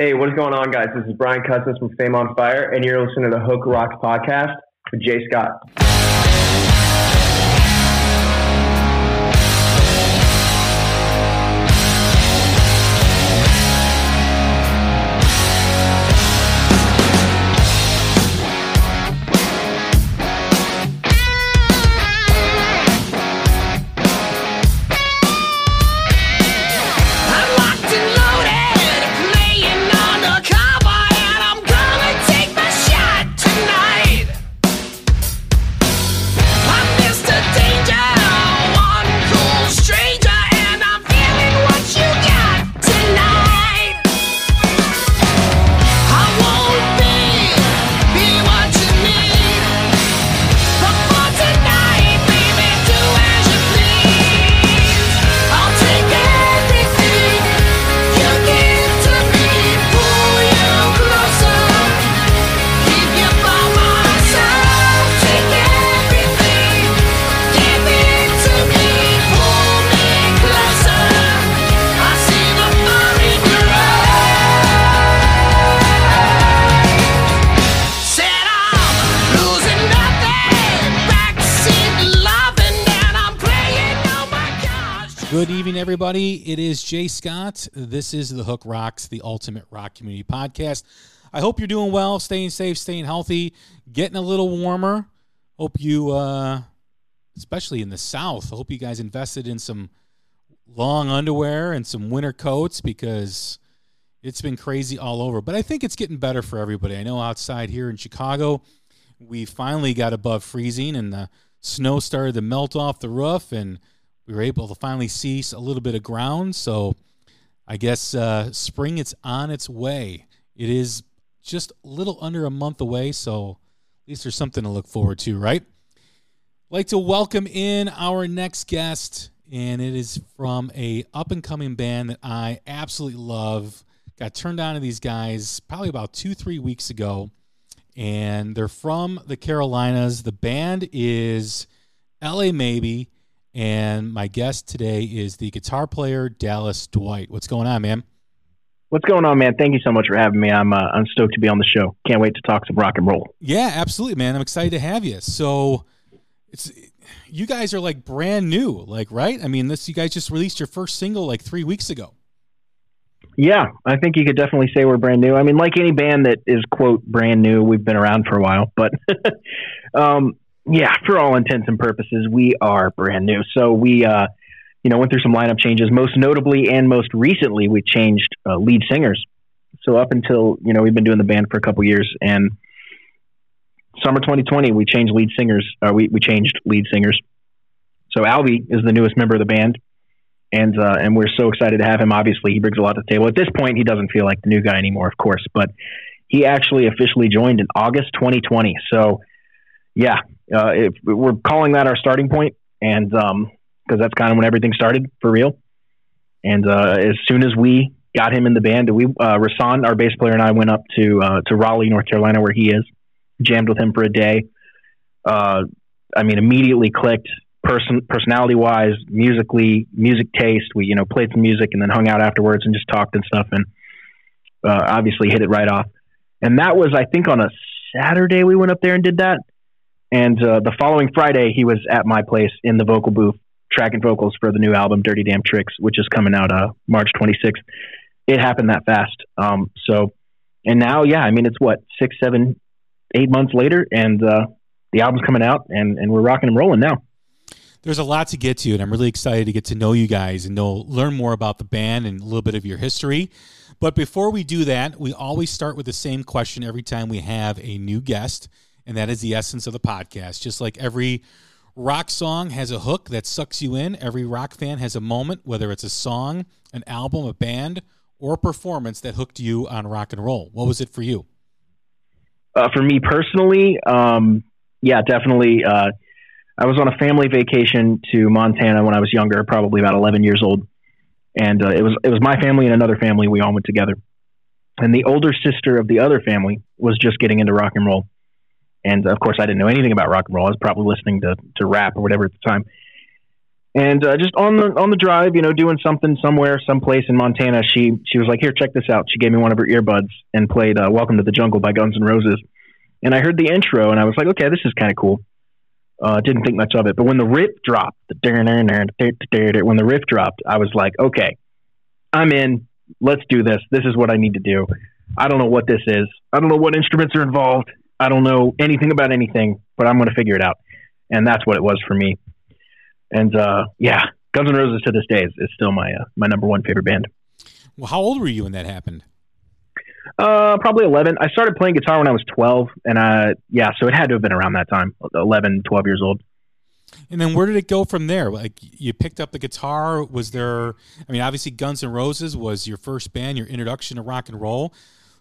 Hey, what's going on, guys? This is Bryan Kuznitz from Fame on Fire, and you're listening to the Hook Rocks podcast with Jay Scott. Everybody. It is Jay Scott. This is the Hook Rocks, the Ultimate Rock Community Podcast. I hope you're doing well, staying safe, staying healthy, getting a little warmer. Hope you, uh, especially in the South, I hope you guys invested in some long underwear and some winter coats because it's been crazy all over. But I think it's getting better for everybody. I know outside here in Chicago, we finally got above freezing and the snow started to melt off the roof and we were able to finally see a little bit of ground. So I guess uh, spring it's on its way. It is just a little under a month away, so at least there's something to look forward to, right? I'd like to welcome in our next guest, and it is from a up and coming band that I absolutely love. Got turned on to these guys probably about two, three weeks ago, and they're from the Carolinas. The band is LA Maybe and my guest today is the guitar player Dallas Dwight. What's going on, man? What's going on, man? Thank you so much for having me. I'm uh, I'm stoked to be on the show. Can't wait to talk some rock and roll. Yeah, absolutely, man. I'm excited to have you. So, it's you guys are like brand new, like right? I mean, this you guys just released your first single like three weeks ago. Yeah, I think you could definitely say we're brand new. I mean, like any band that is quote brand new, we've been around for a while, but um, yeah, for all intents and purposes, we are brand new. So we, uh, you know, went through some lineup changes. Most notably and most recently, we changed uh, lead singers. So up until you know, we've been doing the band for a couple years, and summer 2020, we changed lead singers. Uh, we we changed lead singers. So Albie is the newest member of the band, and uh, and we're so excited to have him. Obviously, he brings a lot to the table. At this point, he doesn't feel like the new guy anymore, of course, but he actually officially joined in August 2020. So yeah, uh, if we're calling that our starting point, and because um, that's kind of when everything started for real. And uh, as soon as we got him in the band, we uh, Rasan, our bass player, and I went up to uh, to Raleigh, North Carolina, where he is, jammed with him for a day. Uh, I mean, immediately clicked. Person, personality wise, musically, music taste. We you know played some music and then hung out afterwards and just talked and stuff, and uh, obviously hit it right off. And that was, I think, on a Saturday we went up there and did that. And uh, the following Friday, he was at my place in the vocal booth, tracking vocals for the new album, Dirty Damn Tricks, which is coming out uh, March 26th. It happened that fast. Um, so, and now, yeah, I mean, it's what, six, seven, eight months later, and uh, the album's coming out, and, and we're rocking and rolling now. There's a lot to get to, and I'm really excited to get to know you guys and know, learn more about the band and a little bit of your history. But before we do that, we always start with the same question every time we have a new guest and that is the essence of the podcast. Just like every rock song has a hook that sucks you in, every rock fan has a moment, whether it's a song, an album, a band, or a performance that hooked you on rock and roll. What was it for you? Uh, for me personally, um, yeah, definitely. Uh, I was on a family vacation to Montana when I was younger, probably about 11 years old, and uh, it was it was my family and another family. We all went together, and the older sister of the other family was just getting into rock and roll. And of course, I didn't know anything about rock and roll. I was probably listening to, to rap or whatever at the time. And uh, just on the on the drive, you know, doing something somewhere, someplace in Montana, she she was like, "Here, check this out." She gave me one of her earbuds and played uh, "Welcome to the Jungle" by Guns N' Roses. And I heard the intro, and I was like, "Okay, this is kind of cool." Uh, didn't think much of it, but when the riff dropped, the when the riff dropped, I was like, "Okay, I'm in. Let's do this. This is what I need to do." I don't know what this is. I don't know what instruments are involved. I don't know anything about anything, but I'm going to figure it out. And that's what it was for me. And uh, yeah, Guns N' Roses to this day is, is still my uh, my number one favorite band. Well, how old were you when that happened? Uh, probably 11. I started playing guitar when I was 12, and uh, yeah, so it had to have been around that time, 11, 12 years old. And then where did it go from there? Like you picked up the guitar. Was there? I mean, obviously, Guns N' Roses was your first band, your introduction to rock and roll.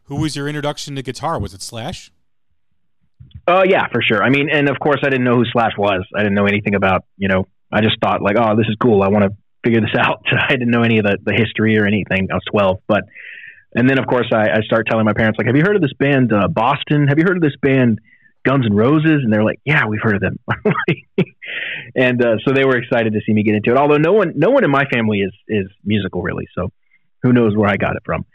Who was your introduction to guitar? Was it Slash? Oh uh, yeah, for sure. I mean, and of course, I didn't know who Slash was. I didn't know anything about you know. I just thought like, oh, this is cool. I want to figure this out. I didn't know any of the, the history or anything. I was twelve, but and then of course I, I start telling my parents like, have you heard of this band uh, Boston? Have you heard of this band Guns and Roses? And they're like, yeah, we've heard of them. and uh, so they were excited to see me get into it. Although no one no one in my family is is musical really, so who knows where I got it from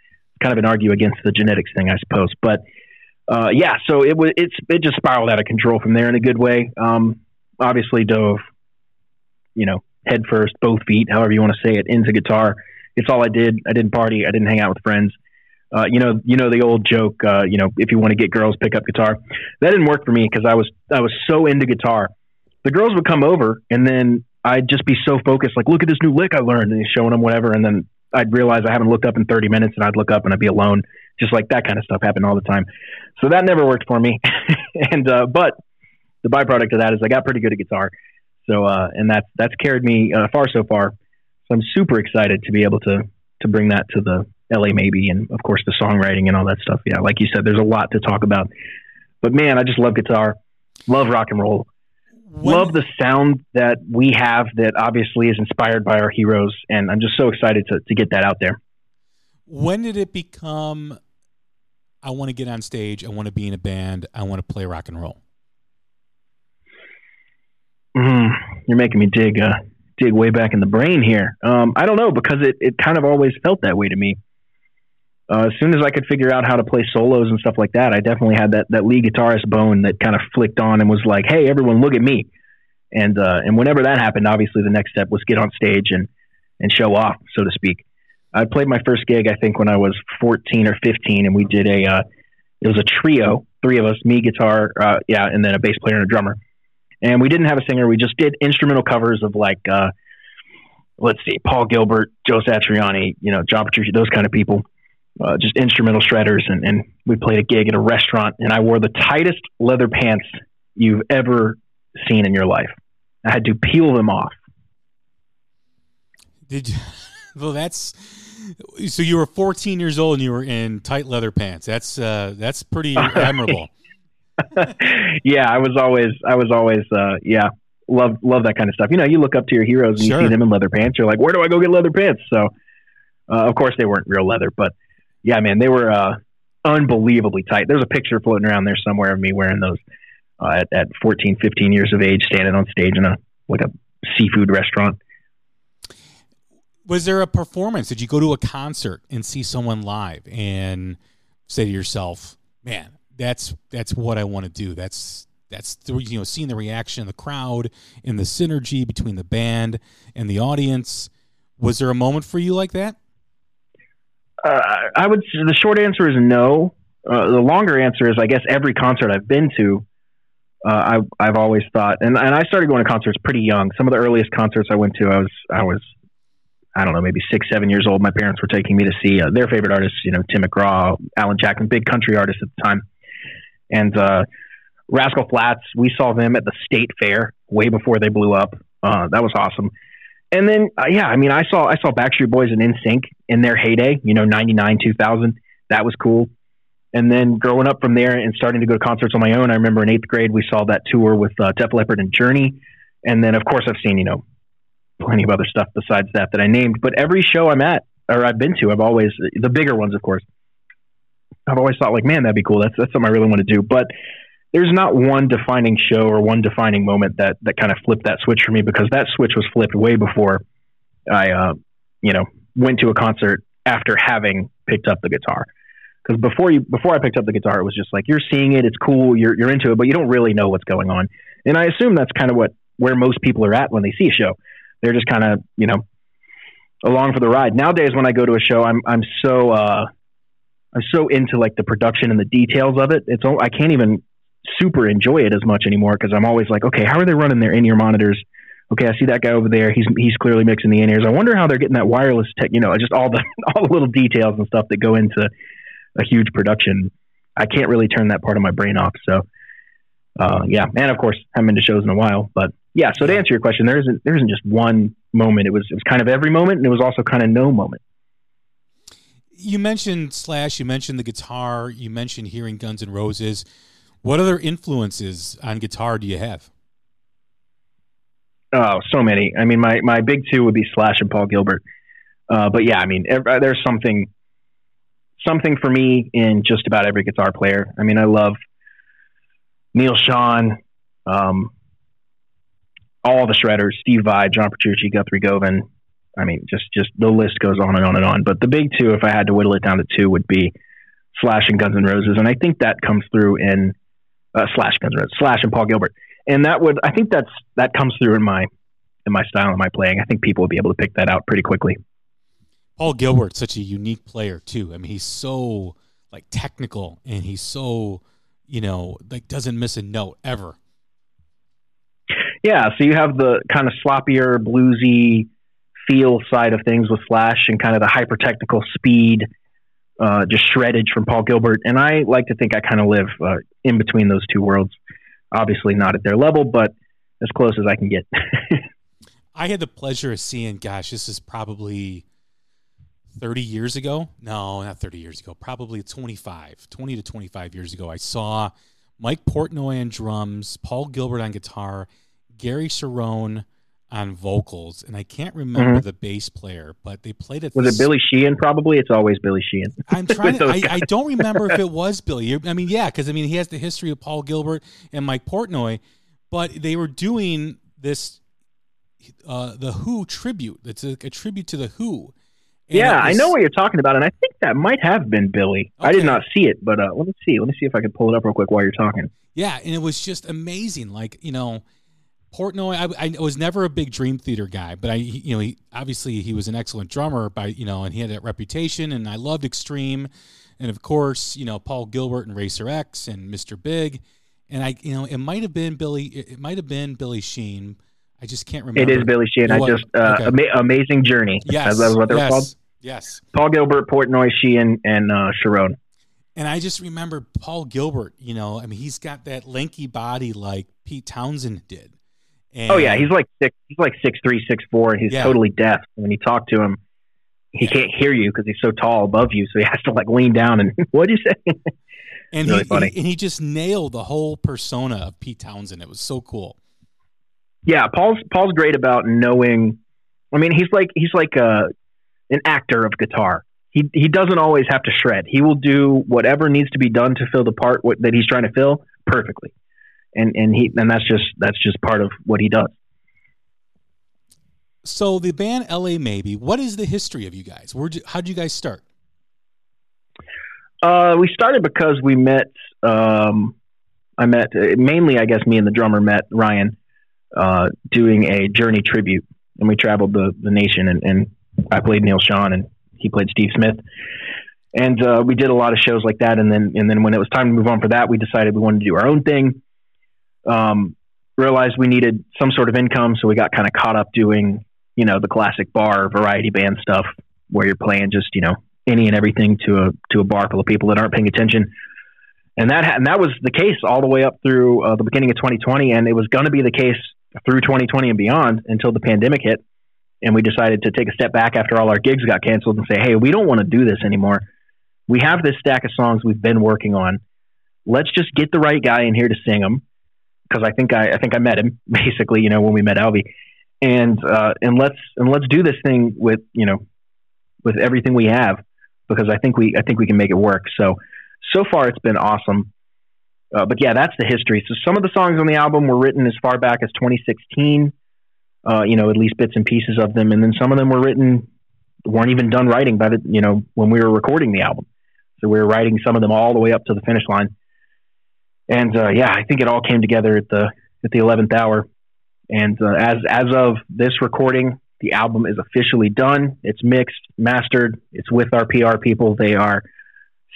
kind of an argue against the genetics thing, I suppose. But uh, yeah, so it was it's it just spiraled out of control from there in a good way. Um, obviously, dove, you know, head first, both feet, however you want to say it, into guitar. It's all I did. I didn't party. I didn't hang out with friends. Uh, you know, you know the old joke. Uh, you know, if you want to get girls, pick up guitar. That didn't work for me because I was I was so into guitar. The girls would come over, and then I'd just be so focused, like, look at this new lick I learned, and showing them whatever, and then I'd realize I haven't looked up in 30 minutes and I'd look up and I'd be alone. Just like that kind of stuff happened all the time. So that never worked for me. and, uh, but the byproduct of that is I got pretty good at guitar. So, uh, and that's, that's carried me uh, far so far. So I'm super excited to be able to, to bring that to the LA maybe. And of course the songwriting and all that stuff. Yeah. Like you said, there's a lot to talk about, but man, I just love guitar, love rock and roll when, love the sound that we have that obviously is inspired by our heroes and i'm just so excited to, to get that out there when did it become i want to get on stage i want to be in a band i want to play rock and roll mm, you're making me dig uh, dig way back in the brain here um, i don't know because it, it kind of always felt that way to me uh, as soon as I could figure out how to play solos and stuff like that, I definitely had that that lead guitarist bone that kind of flicked on and was like, "Hey, everyone, look at me!" And uh, and whenever that happened, obviously the next step was get on stage and and show off, so to speak. I played my first gig, I think, when I was 14 or 15, and we did a uh, it was a trio, three of us, me, guitar, uh, yeah, and then a bass player and a drummer. And we didn't have a singer; we just did instrumental covers of like. Uh, let's see, Paul Gilbert, Joe Satriani, you know, John Petrucci, those kind of people uh, just instrumental shredders, and, and we played a gig at a restaurant, and I wore the tightest leather pants you've ever seen in your life. I had to peel them off. Did you? Well, that's so you were 14 years old and you were in tight leather pants. That's uh, that's pretty admirable. yeah, I was always I was always uh, yeah love love that kind of stuff. You know, you look up to your heroes and sure. you see them in leather pants. You're like, where do I go get leather pants? So, uh, of course, they weren't real leather, but yeah, man, they were uh, unbelievably tight. There's a picture floating around there somewhere of me wearing those uh, at, at 14, 15 years of age, standing on stage in a like a seafood restaurant. Was there a performance? Did you go to a concert and see someone live and say to yourself, "Man, that's that's what I want to do. That's that's the, you know seeing the reaction of the crowd and the synergy between the band and the audience." Was there a moment for you like that? Uh, I would. The short answer is no. Uh, the longer answer is, I guess, every concert I've been to, uh, I, I've always thought, and, and I started going to concerts pretty young. Some of the earliest concerts I went to, I was, I was, I don't know, maybe six, seven years old. My parents were taking me to see uh, their favorite artists, you know, Tim McGraw, Alan Jackson, big country artists at the time, and uh, Rascal Flatts. We saw them at the State Fair way before they blew up. Uh, that was awesome and then uh, yeah, I mean, I saw I saw Backstreet Boys and NSYNC in their heyday, you know, ninety nine, two thousand. That was cool. And then growing up from there and starting to go to concerts on my own, I remember in eighth grade we saw that tour with uh, Def Leppard and Journey. And then of course I've seen you know plenty of other stuff besides that that I named. But every show I'm at or I've been to, I've always the bigger ones, of course. I've always thought like, man, that'd be cool. That's that's something I really want to do. But there's not one defining show or one defining moment that that kind of flipped that switch for me because that switch was flipped way before I, uh, you know, went to a concert after having picked up the guitar. Because before you before I picked up the guitar, it was just like you're seeing it, it's cool, you're you're into it, but you don't really know what's going on. And I assume that's kind of what where most people are at when they see a show. They're just kind of you know along for the ride. Nowadays, when I go to a show, I'm I'm so uh, I'm so into like the production and the details of it. It's I can't even super enjoy it as much anymore because I'm always like, okay, how are they running their in-ear monitors? Okay, I see that guy over there. He's he's clearly mixing the in-ears. I wonder how they're getting that wireless tech. You know, just all the all the little details and stuff that go into a huge production. I can't really turn that part of my brain off. So, uh, yeah, and of course, I haven't been to shows in a while. But yeah, so to answer your question, there isn't there isn't just one moment. It was it was kind of every moment, and it was also kind of no moment. You mentioned Slash. You mentioned the guitar. You mentioned hearing Guns N' Roses. What other influences on guitar do you have? Oh, so many. I mean, my my big two would be Slash and Paul Gilbert. Uh, but yeah, I mean, every, there's something something for me in just about every guitar player. I mean, I love Neal Schon, um, all the shredders, Steve Vai, John Petrucci, Guthrie Govan. I mean, just just the list goes on and on and on. But the big two, if I had to whittle it down to two, would be Slash and Guns N' Roses, and I think that comes through in uh, Slash Guns N' Roses, Slash and Paul Gilbert, and that would I think that's that comes through in my in my style and my playing. I think people would be able to pick that out pretty quickly. Paul Gilbert, such a unique player too. I mean, he's so like technical and he's so you know like doesn't miss a note ever. Yeah, so you have the kind of sloppier, bluesy feel side of things with Slash, and kind of the hyper technical speed, uh, just shreddage from Paul Gilbert. And I like to think I kind of live uh, in between those two worlds. Obviously, not at their level, but as close as I can get. I had the pleasure of seeing. Gosh, this is probably 30 years ago. No, not 30 years ago. Probably 25, 20 to 25 years ago. I saw Mike Portnoy on drums, Paul Gilbert on guitar, Gary Cherone on vocals, and I can't remember mm-hmm. the bass player, but they played it. Was it Billy Sheehan? Probably. It's always Billy Sheehan. I'm trying. to, I, I, don't remember if it was Billy. I mean, yeah, because I mean he has the history of Paul Gilbert and Mike Portnoy, but they were doing this, uh, the Who tribute. It's a, a tribute to the Who, and yeah, was, I know what you're talking about, and I think that might have been Billy. Okay. I did not see it, but uh, let me see. Let me see if I can pull it up real quick while you're talking. Yeah, and it was just amazing. Like you know, Portnoy. I, I was never a big Dream Theater guy, but I, you know, he, obviously he was an excellent drummer by you know, and he had that reputation. And I loved Extreme, and of course, you know, Paul Gilbert and Racer X and Mr. Big, and I, you know, it might have been Billy. It might have been Billy Sheehan I just can't remember. It is Billy Sheehan. I just uh, okay. ama- amazing journey. Yes, that's what they're yes. called. Yes. Paul Gilbert, Portnoy, Sheen, and uh, Cherone. And I just remember Paul Gilbert. You know, I mean, he's got that lanky body like Pete Townshend did. And oh yeah, he's like six. He's like six three, six four, and he's yeah. totally deaf. When you talk to him, he yeah. can't hear you because he's so tall above you. So he has to like lean down and what'd you say? and really he, funny. and he just nailed the whole persona of Pete Townshend. It was so cool yeah, Paul's Paul's great about knowing. I mean, he's like he's like a uh, an actor of guitar. He he doesn't always have to shred. He will do whatever needs to be done to fill the part that he's trying to fill perfectly, and and he and that's just that's just part of what he does. So the band LA Maybe, what is the history of you guys? Where how did you guys start? Uh, we started because we met. Um, I met mainly, I guess, me and the drummer met Ryan uh, doing a Journey tribute, and we traveled the, the nation. And, and I played Neal Schon, and he played Steve Smith, and uh, we did a lot of shows like that. And then and then when it was time to move on for that, we decided we wanted to do our own thing. Um, realized we needed some sort of income, so we got kind of caught up doing you know the classic bar variety band stuff where you're playing just you know any and everything to a to a bar full of people that aren't paying attention and that and that was the case all the way up through uh, the beginning of 2020, and it was going to be the case through 2020 and beyond until the pandemic hit. And we decided to take a step back after all our gigs got canceled and say, hey, we don't want to do this anymore. We have this stack of songs we've been working on. Let's just get the right guy in here to sing them. Because I think I, I think I met him basically, you know, when we met Albie, and uh, and let's and let's do this thing with you know with everything we have because I think we I think we can make it work. So so far it's been awesome. Uh, but yeah, that's the history. So some of the songs on the album were written as far back as 2016. Uh, you know, at least bits and pieces of them, and then some of them were written weren't even done writing by the you know when we were recording the album. So we were writing some of them all the way up to the finish line. And uh, yeah, I think it all came together at the at the eleventh hour. And uh, as as of this recording, the album is officially done. It's mixed, mastered. It's with our PR people. They are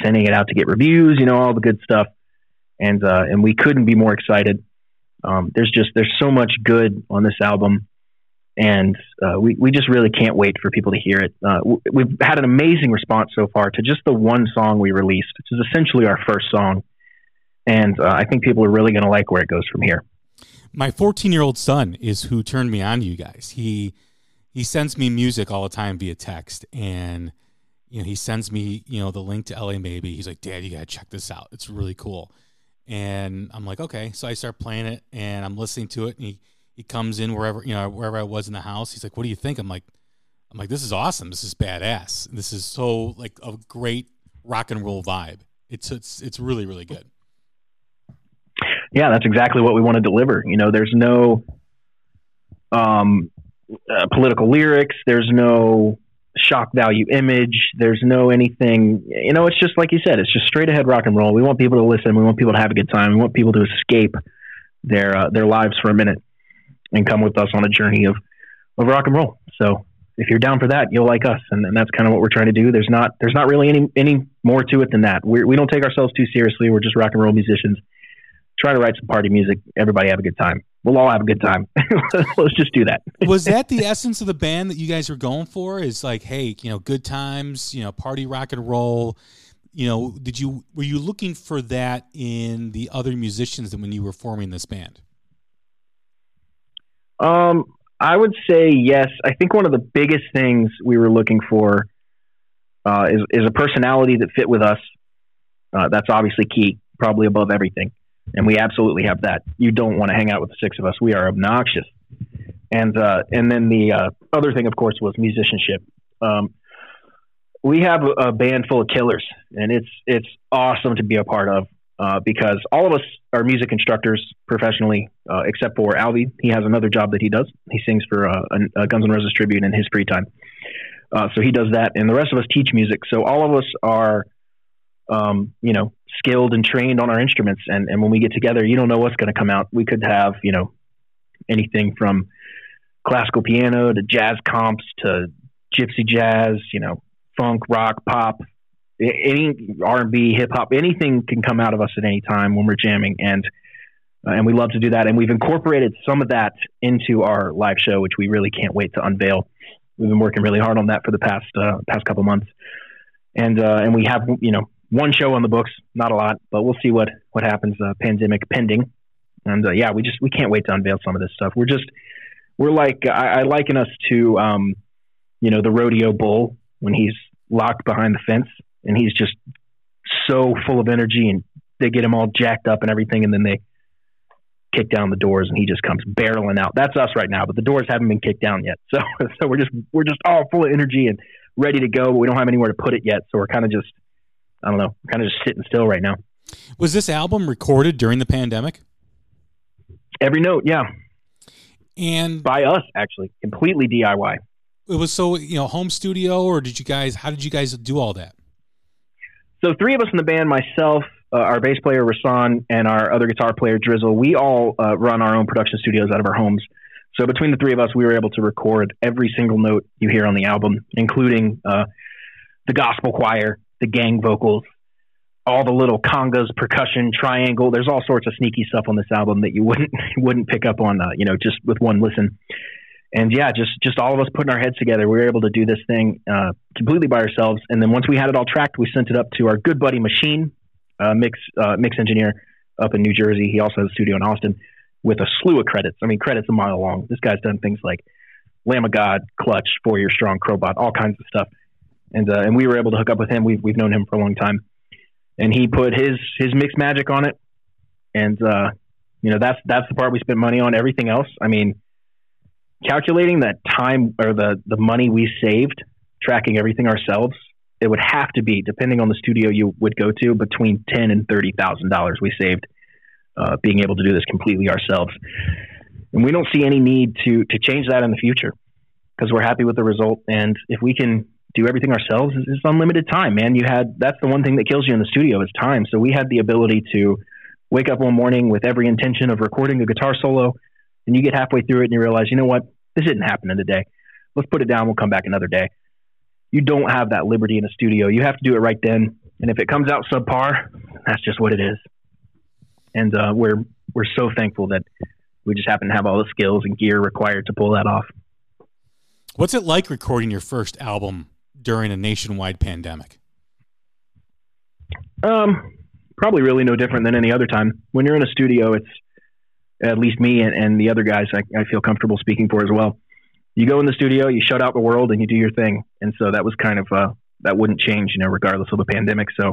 sending it out to get reviews. You know all the good stuff. And uh, and we couldn't be more excited. Um, there's just there's so much good on this album and uh, we we just really can't wait for people to hear it. Uh, we've had an amazing response so far to just the one song we released, which is essentially our first song, and uh, I think people are really going to like where it goes from here. My 14 year old son is who turned me on to you guys. He he sends me music all the time via text, and you know he sends me you know the link to LA Maybe. He's like, Dad, you got to check this out. It's really cool. And I'm like, okay. So I start playing it, and I'm listening to it, and he he comes in wherever you know wherever I was in the house. He's like, "What do you think?" I'm like, "I'm like, this is awesome. This is badass. This is so like a great rock and roll vibe. It's it's it's really really good." Yeah, that's exactly what we want to deliver. You know, there's no um, uh, political lyrics. There's no shock value image. There's no anything. You know, it's just like you said. It's just straight ahead rock and roll. We want people to listen. We want people to have a good time. We want people to escape their uh, their lives for a minute and come with us on a journey of, of rock and roll. So if you're down for that, you'll like us, and, and that's kind of what we're trying to do. There's not there's not really any any more to it than that. We're, we do not take ourselves too seriously. We're just rock and roll musicians. Try to write some party music. Everybody have a good time. We'll all have a good time. Let's just do that. was that the essence of the band that you guys were going for? Is like, hey, you know, good times, you know, party rock and roll. You know, did you were you looking for that in the other musicians that when you were forming this band? Um, I would say yes. I think one of the biggest things we were looking for uh, is is a personality that fit with us. Uh, that's obviously key, probably above everything, and we absolutely have that. You don't want to hang out with the six of us; we are obnoxious. And uh, and then the uh, other thing, of course, was musicianship. Um, we have a, band full of killers, and it's it's awesome to be a part of uh, because all of us are music instructors professionally, uh, except for Albie. He has another job that he does. He sings for uh, a Guns N' Roses tribute in his free time. Uh, so he does that, and the rest of us teach music. So all of us are, um, you know, skilled and trained on our instruments. And, and when we get together, you don't know what's going to come out. We could have, you know, anything from classical piano to jazz comps to gypsy jazz, you know, funk, rock, pop, any R and B, hip hop, anything can come out of us at any time when we're jamming, and uh, and we love to do that. And we've incorporated some of that into our live show, which we really can't wait to unveil. We've been working really hard on that for the past uh, past couple months, and uh, and we have you know one show on the books, not a lot, but we'll see what what happens. Uh, pandemic pending, and uh, yeah, we just we can't wait to unveil some of this stuff. We're just we're like I, I liken us to um, you know the rodeo bull when he's locked behind the fence and he's just so full of energy and they get him all jacked up and everything and then they kick down the doors and he just comes barreling out. That's us right now, but the doors haven't been kicked down yet. So so we're just we're just all full of energy and ready to go, but we don't have anywhere to put it yet. So we're kind of just I don't know, kind of just sitting still right now. Was this album recorded during the pandemic? Every note, yeah. And by us actually, completely DIY. It was so, you know, home studio or did you guys how did you guys do all that? So three of us in the band, myself, uh, our bass player Rasan, and our other guitar player Drizzle, we all uh, run our own production studios out of our homes. So between the three of us, we were able to record every single note you hear on the album, including uh, the gospel choir, the gang vocals, all the little congas, percussion, triangle. There's all sorts of sneaky stuff on this album that you wouldn't wouldn't pick up on, uh, you know, just with one listen and yeah, just just all of us putting our heads together, we were able to do this thing uh, completely by ourselves. And then once we had it all tracked, we sent it up to our good buddy Machine, uh, mix uh, mix engineer up in New Jersey. He also has a studio in Austin with a slew of credits. I mean, credits a mile long. This guy's done things like Lamb of God, Clutch, Four Year Strong, Crobot, all kinds of stuff. And uh, and we were able to hook up with him. We've we've known him for a long time, and he put his his mix magic on it. And uh, you know that's that's the part we spent money on. Everything else, I mean calculating that time or the the money we saved tracking everything ourselves, it would have to be depending on the studio you would go to between ten and thirty thousand dollars we saved uh, being able to do this completely ourselves. And we don't see any need to to change that in the future because we're happy with the result. And if we can do everything ourselves, is unlimited time, man. You had that's the one thing that kills you in the studio is time. So we had the ability to wake up one morning with every intention of recording a guitar solo, and you get halfway through it and you realize, you know what, this didn't happen in a day. Let's put it down. We'll come back another day. You don't have that liberty in a studio. You have to do it right then. And if it comes out subpar, that's just what it is. And uh, we're we're so thankful that we just happen to have all the skills and gear required to pull that off. What's it like recording your first album during a nationwide pandemic? Um, probably really no different than any other time. When you're in a studio, it's at least me and, and the other guys I, I feel comfortable speaking for as well. You go in the studio, you shut out the world, and you do your thing. And so that was kind of uh, that wouldn't change, you know, regardless of the pandemic. So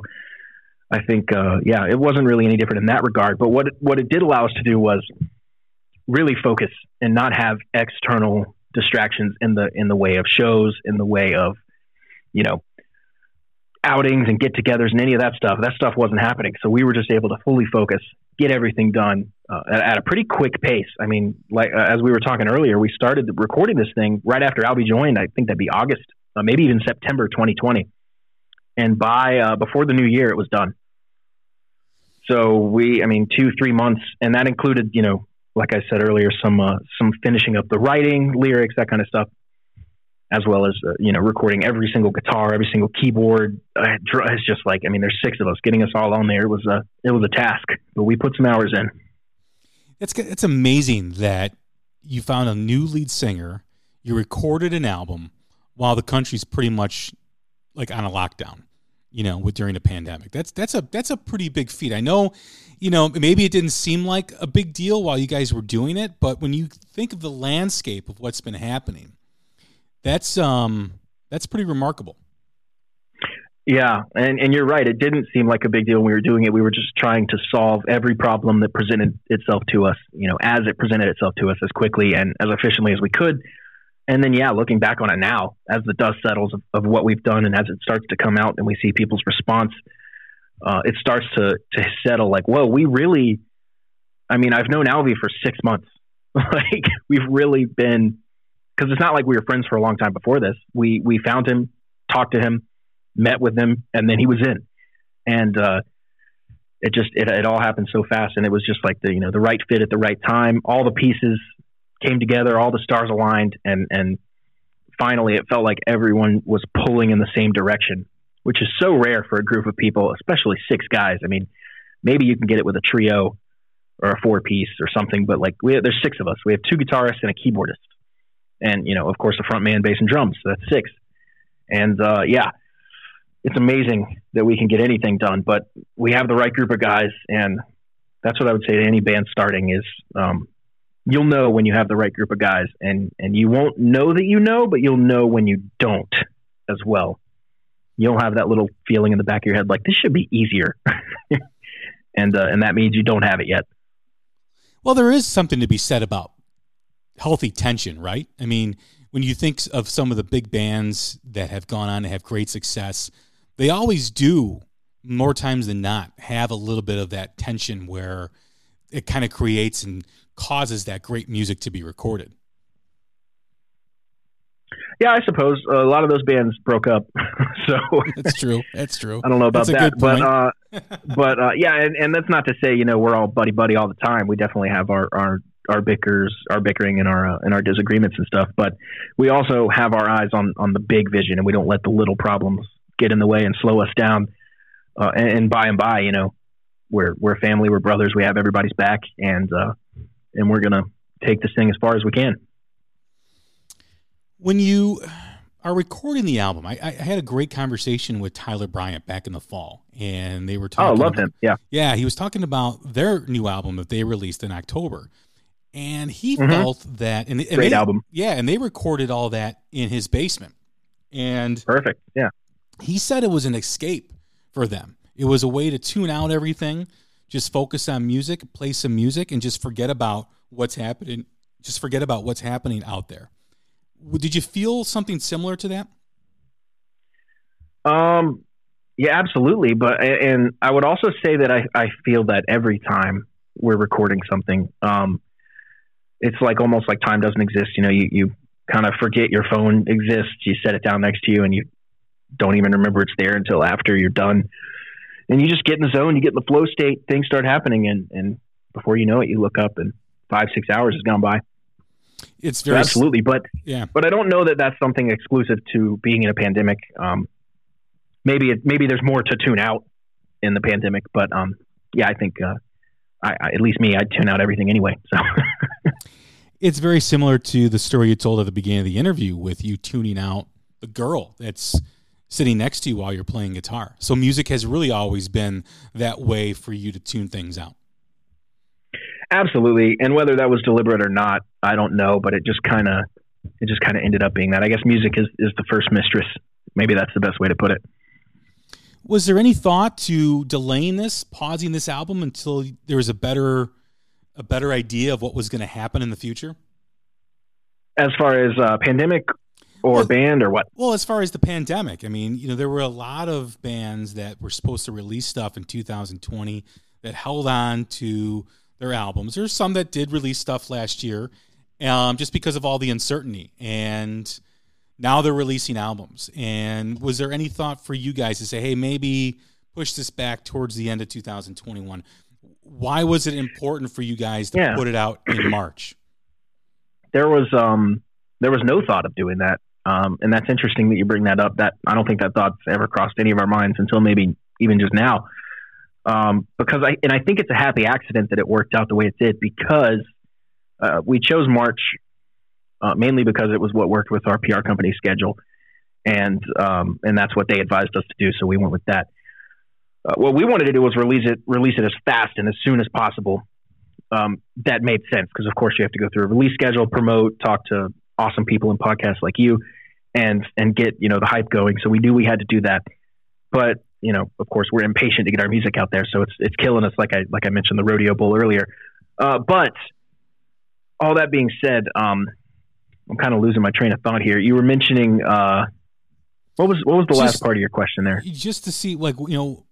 I think, uh, yeah, it wasn't really any different in that regard. But what what it did allow us to do was really focus and not have external distractions in the in the way of shows, in the way of you know outings and get-togethers and any of that stuff. That stuff wasn't happening, so we were just able to fully focus, get everything done uh, at, at, a pretty quick pace. I mean, like uh, as we were talking earlier, we started recording this thing right after Albie joined. I think that'd be August, uh, maybe even September 2020, and by uh, before the new year, it was done. So we, I mean, two three months, and that included, you know, like I said earlier, some uh, some finishing up the writing, lyrics, that kind of stuff, as well as uh, you know recording every single guitar, every single keyboard. Uh, it's just like I mean, there's six of us getting us all on there. It was a it was a task, but we put some hours in. It's it's amazing that you found a new lead singer, you recorded an album while the country's pretty much like on a lockdown you know, with during the pandemic. That's that's a that's a pretty big feat. I know, you know, maybe it didn't seem like a big deal while you guys were doing it, but when you think of the landscape of what's been happening, that's um that's pretty remarkable. Yeah, and and you're right. It didn't seem like a big deal when we were doing it. We were just trying to solve every problem that presented itself to us, you know, as it presented itself to us as quickly and as efficiently as we could and then yeah, looking back on it now, as the dust settles of, of, what we've done, and as it starts to come out, and we see people's response, uh, it starts to to settle. Like, whoa, we really. I mean, I've known Albie for six months. like, we've really been because it's not like we were friends for a long time before this. We we found him, talked to him, met with him, and then he was in, and uh, it just it, it all happened so fast, and it was just like the you know the right fit at the right time. All the pieces came together, all the stars aligned, and and finally it felt like everyone was pulling in the same direction, which is so rare for a group of people, especially six guys. I mean, maybe you can get it with a trio or a four piece or something, but like we have, there's six of us. We have two guitarists and a keyboardist, and you know, of course, the front man, bass, and drums. So that's six. And uh, yeah, it's amazing that we can get anything done, but we have the right group of guys, and that's what I would say to any band starting is um, you'll know when you have the right group of guys and and you won't know that you know but you'll know when you don't as well you'll have that little feeling in the back of your head like this should be easier and uh, and that means you don't have it yet well there is something to be said about healthy tension right i mean when you think of some of the big bands that have gone on to have great success they always do more times than not have a little bit of that tension where it kind of creates and causes that great music to be recorded. Yeah, I suppose a lot of those bands broke up. so that's true. That's true. I don't know about that, but uh, but uh, yeah, and, and that's not to say you know we're all buddy buddy all the time. We definitely have our our our bickers, our bickering, and our uh, and our disagreements and stuff. But we also have our eyes on on the big vision, and we don't let the little problems get in the way and slow us down. Uh, and, and by and by, you know, we're we're family, we're brothers, we have everybody's back, and uh, and we're going to take this thing as far as we can. When you are recording the album, I, I, had a great conversation with Tyler Bryant back in the fall, and they were talking. Oh, love him! Yeah, yeah. He was talking about their new album that they released in October, and he mm-hmm. felt that and, and great they, album. Yeah, and they recorded all that in his basement, and perfect. Yeah, he said it was an escape for them. It was a way to tune out everything just focus on music, play some music, and just forget about what's happening. Just forget about what's happening out there. Did you feel something similar to that? Um, yeah, absolutely. But and I would also say that I, I feel that every time we're recording something. Um, it's like almost like time doesn't exist. You know, you, you kind of forget your phone exists. You set it down next to you and you don't even remember it's there until after you're done. And you just get in the zone, you get in the flow state, things start happening. And, and before you know it, you look up and five, six hours has gone by. It's very so absolutely, but yeah. But I don't know that that's something exclusive to being in a pandemic. Um, maybe it, maybe there's more to tune out in the pandemic, but um, yeah, I think uh, I, I, at least me, I'd tune out everything anyway. So it's very similar to the story you told at the beginning of the interview with you tuning out the girl that's sitting next to you while you're playing guitar. So music has really always been that way for you to tune things out. Absolutely, and whether that was deliberate or not, I don't know. But it just kind of it just kind of ended up being that. I guess music is is the first mistress. Maybe that's the best way to put it. Was there any thought to delaying this, pausing this album until there was a better a better idea of what was going to happen in the future? As far as uh, pandemic or well, band or what? Well, as far as the pandemic, I mean, you know, there were a lot of bands that were supposed to release stuff in 2020 that held on to their albums. There's some that did release stuff last year, um, just because of all the uncertainty. And now they're releasing albums. And was there any thought for you guys to say, hey, maybe push this back towards the end of 2021? Why was it important for you guys to yeah. put it out in March? There was um, there was no thought of doing that, um, and that's interesting that you bring that up. That I don't think that thought's ever crossed any of our minds until maybe even just now um, because I and I think it's a happy accident that it worked out the way it did because uh, we chose March uh, mainly because it was what worked with our PR company schedule, and um, and that's what they advised us to do. So we went with that. Uh, what we wanted to do was release it release it as fast and as soon as possible. Um, that made sense because of course you have to go through a release schedule, promote, talk to awesome people in podcasts like you, and and get you know the hype going. So we knew we had to do that. But you know, of course, we're impatient to get our music out there, so it's it's killing us. Like I like I mentioned the rodeo bowl earlier. Uh, but all that being said, um, I'm kind of losing my train of thought here. You were mentioning uh, what was what was the just, last part of your question there? Just to see, like you know,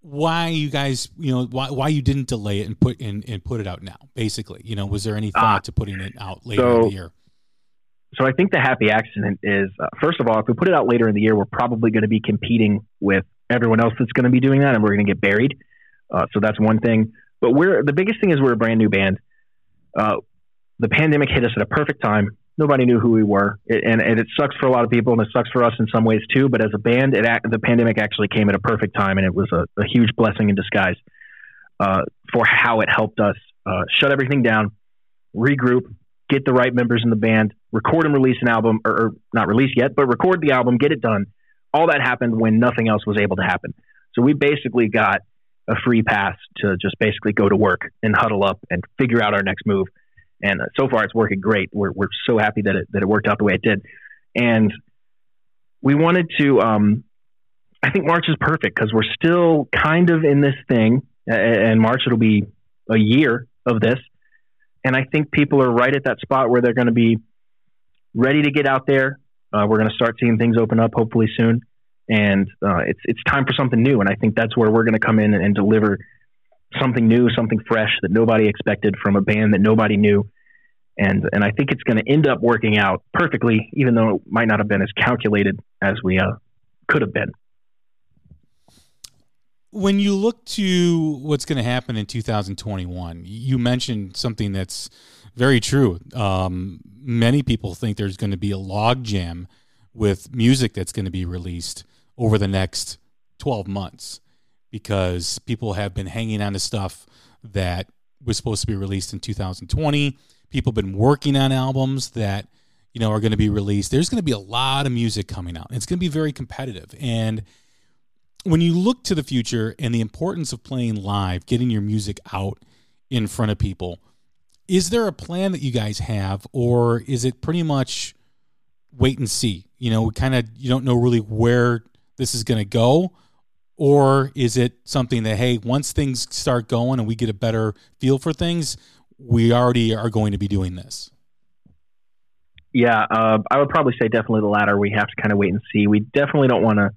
why you guys, you know, why why you didn't delay it and put in and put it out now. Basically, you know, was there any thought uh, to putting it out later so, in the year? so I think the happy accident is uh, first of all, if we put it out later in the year, we're probably going to be competing with everyone else that's going to be doing that, and we're going to get buried. Uh, so that's one thing. But we're the biggest thing is we're a brand new band. The pandemic hit us at a perfect time. Nobody knew who we were, it, and, and, it sucks for a lot of people, and it sucks for us in some ways too. But as a band, it the pandemic actually came at a perfect time, and it was a, a huge blessing in disguise uh, for how it helped us uh, shut everything down, regroup, get the right members in the band, record and release an album, or, or, not release yet, but record the album, get it done. All that happened when nothing else was able to happen. So we basically got a free pass to just basically go to work and huddle up and figure out our next move. And so far, it's working great. We're we're so happy that it that it worked out the way it did. And we wanted to. Um, I think March is perfect because we're still kind of in this thing, and March it'll be a year of this and I think people are right at that spot where they're going to be ready to get out there. Uh, we're going to start seeing things open up hopefully soon, and uh, it's it's time for something new. And I think that's where we're going to come in and, and, deliver something new, something fresh that nobody expected from a band that nobody knew. And and I think it's going to end up working out perfectly, even though it might not have been as calculated as we uh, could have been when you look to what's going to happen in 2021, you mentioned something that's very true. Um, many people think there's going to be a logjam with music that's going to be released over the next 12 months because people have been hanging on to stuff that was supposed to be released in 2020. People have been working on albums that you know are going to be released. There's going to be a lot of music coming out. It's going to be very competitive and when you look to the future and the importance of playing live, getting your music out in front of people, is there a plan that you guys have, or is it pretty much wait and see? You know, kind of you don't know really where this is going to go, or is it something that hey, once things start going and we get a better feel for things, we already are going to be doing this? Yeah, uh, I would probably say definitely the latter. We have to kind of wait and see. We definitely don't want to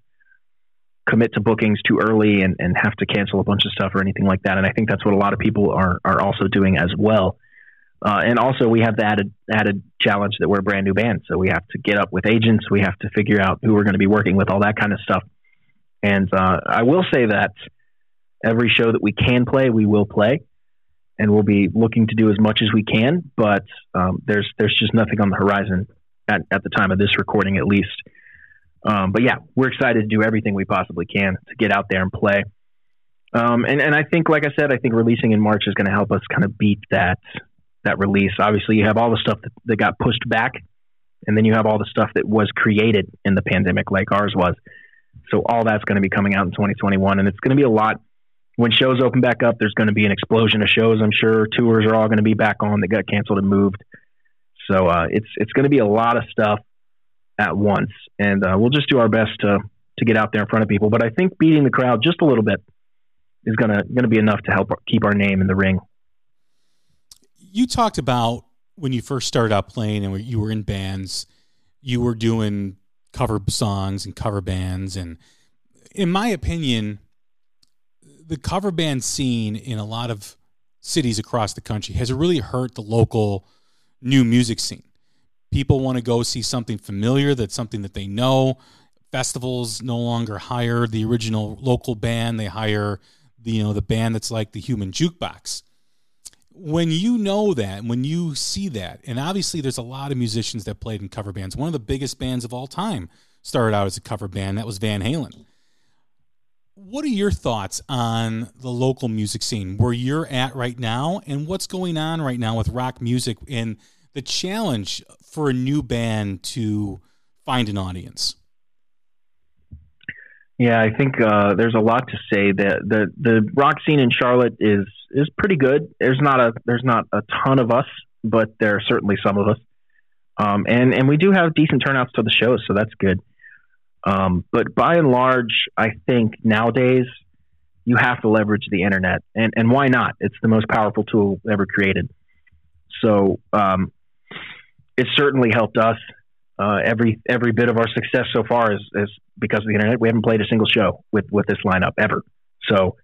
commit to bookings too early and, and have to cancel a bunch of stuff or anything like that. And I think that's what a lot of people are are also doing as well. Uh, and also, we have the added added challenge that we're a brand new band, so we have to get up with agents. We have to figure out who we're going to be working with, all that kind of stuff. And uh, I will say that every show that we can play, we will play, and we'll be looking to do as much as we can. But um, there's there's just nothing on the horizon at, at the time of this recording, at least. Um, but yeah, we're excited to do everything we possibly can to get out there and play. Um, and, and I think, like I said, I think releasing in March is going to help us kind of beat that that release. Obviously, you have all the stuff that, that got pushed back, and then you have all the stuff that was created in the pandemic, like ours was. So all that's going to be coming out in 2021, and it's going to be a lot. When shows open back up, there's going to be an explosion of shows. I'm sure tours are all going to be back on that got canceled and moved. So uh, it's it's going to be a lot of stuff at once, and uh, we'll just do our best to to get out there in front of people. But I think beating the crowd just a little bit is gonna gonna be enough to help keep our name in the ring you talked about when you first started out playing and you were in bands, you were doing cover songs and cover bands. And in my opinion, the cover band scene in a lot of cities across the country has really hurt the local new music scene. People want to go see something familiar that's something that they know. Festivals no longer hire the original local band, they hire the, you know the band that's like the human jukebox when you know that, when you see that, and obviously there's a lot of musicians that played in cover bands. One of the biggest bands of all time started out as a cover band. That was Van Halen. What are your thoughts on the local music scene where you're at right now and what's going on right now with rock music and the challenge for a new band to find an audience? Yeah, I think uh, there's a lot to say. that the the rock scene in Charlotte is is pretty good. There's not a there's not a ton of us, but there are certainly some of us. Um, and and we do have decent turnouts to the shows, so that's good. Um, but by and large, I think nowadays you have to leverage the internet, and and why not? It's the most powerful tool ever created. So um, it certainly helped us. Uh, every every bit of our success so far is, is because of the internet. We haven't played a single show with with this lineup ever. So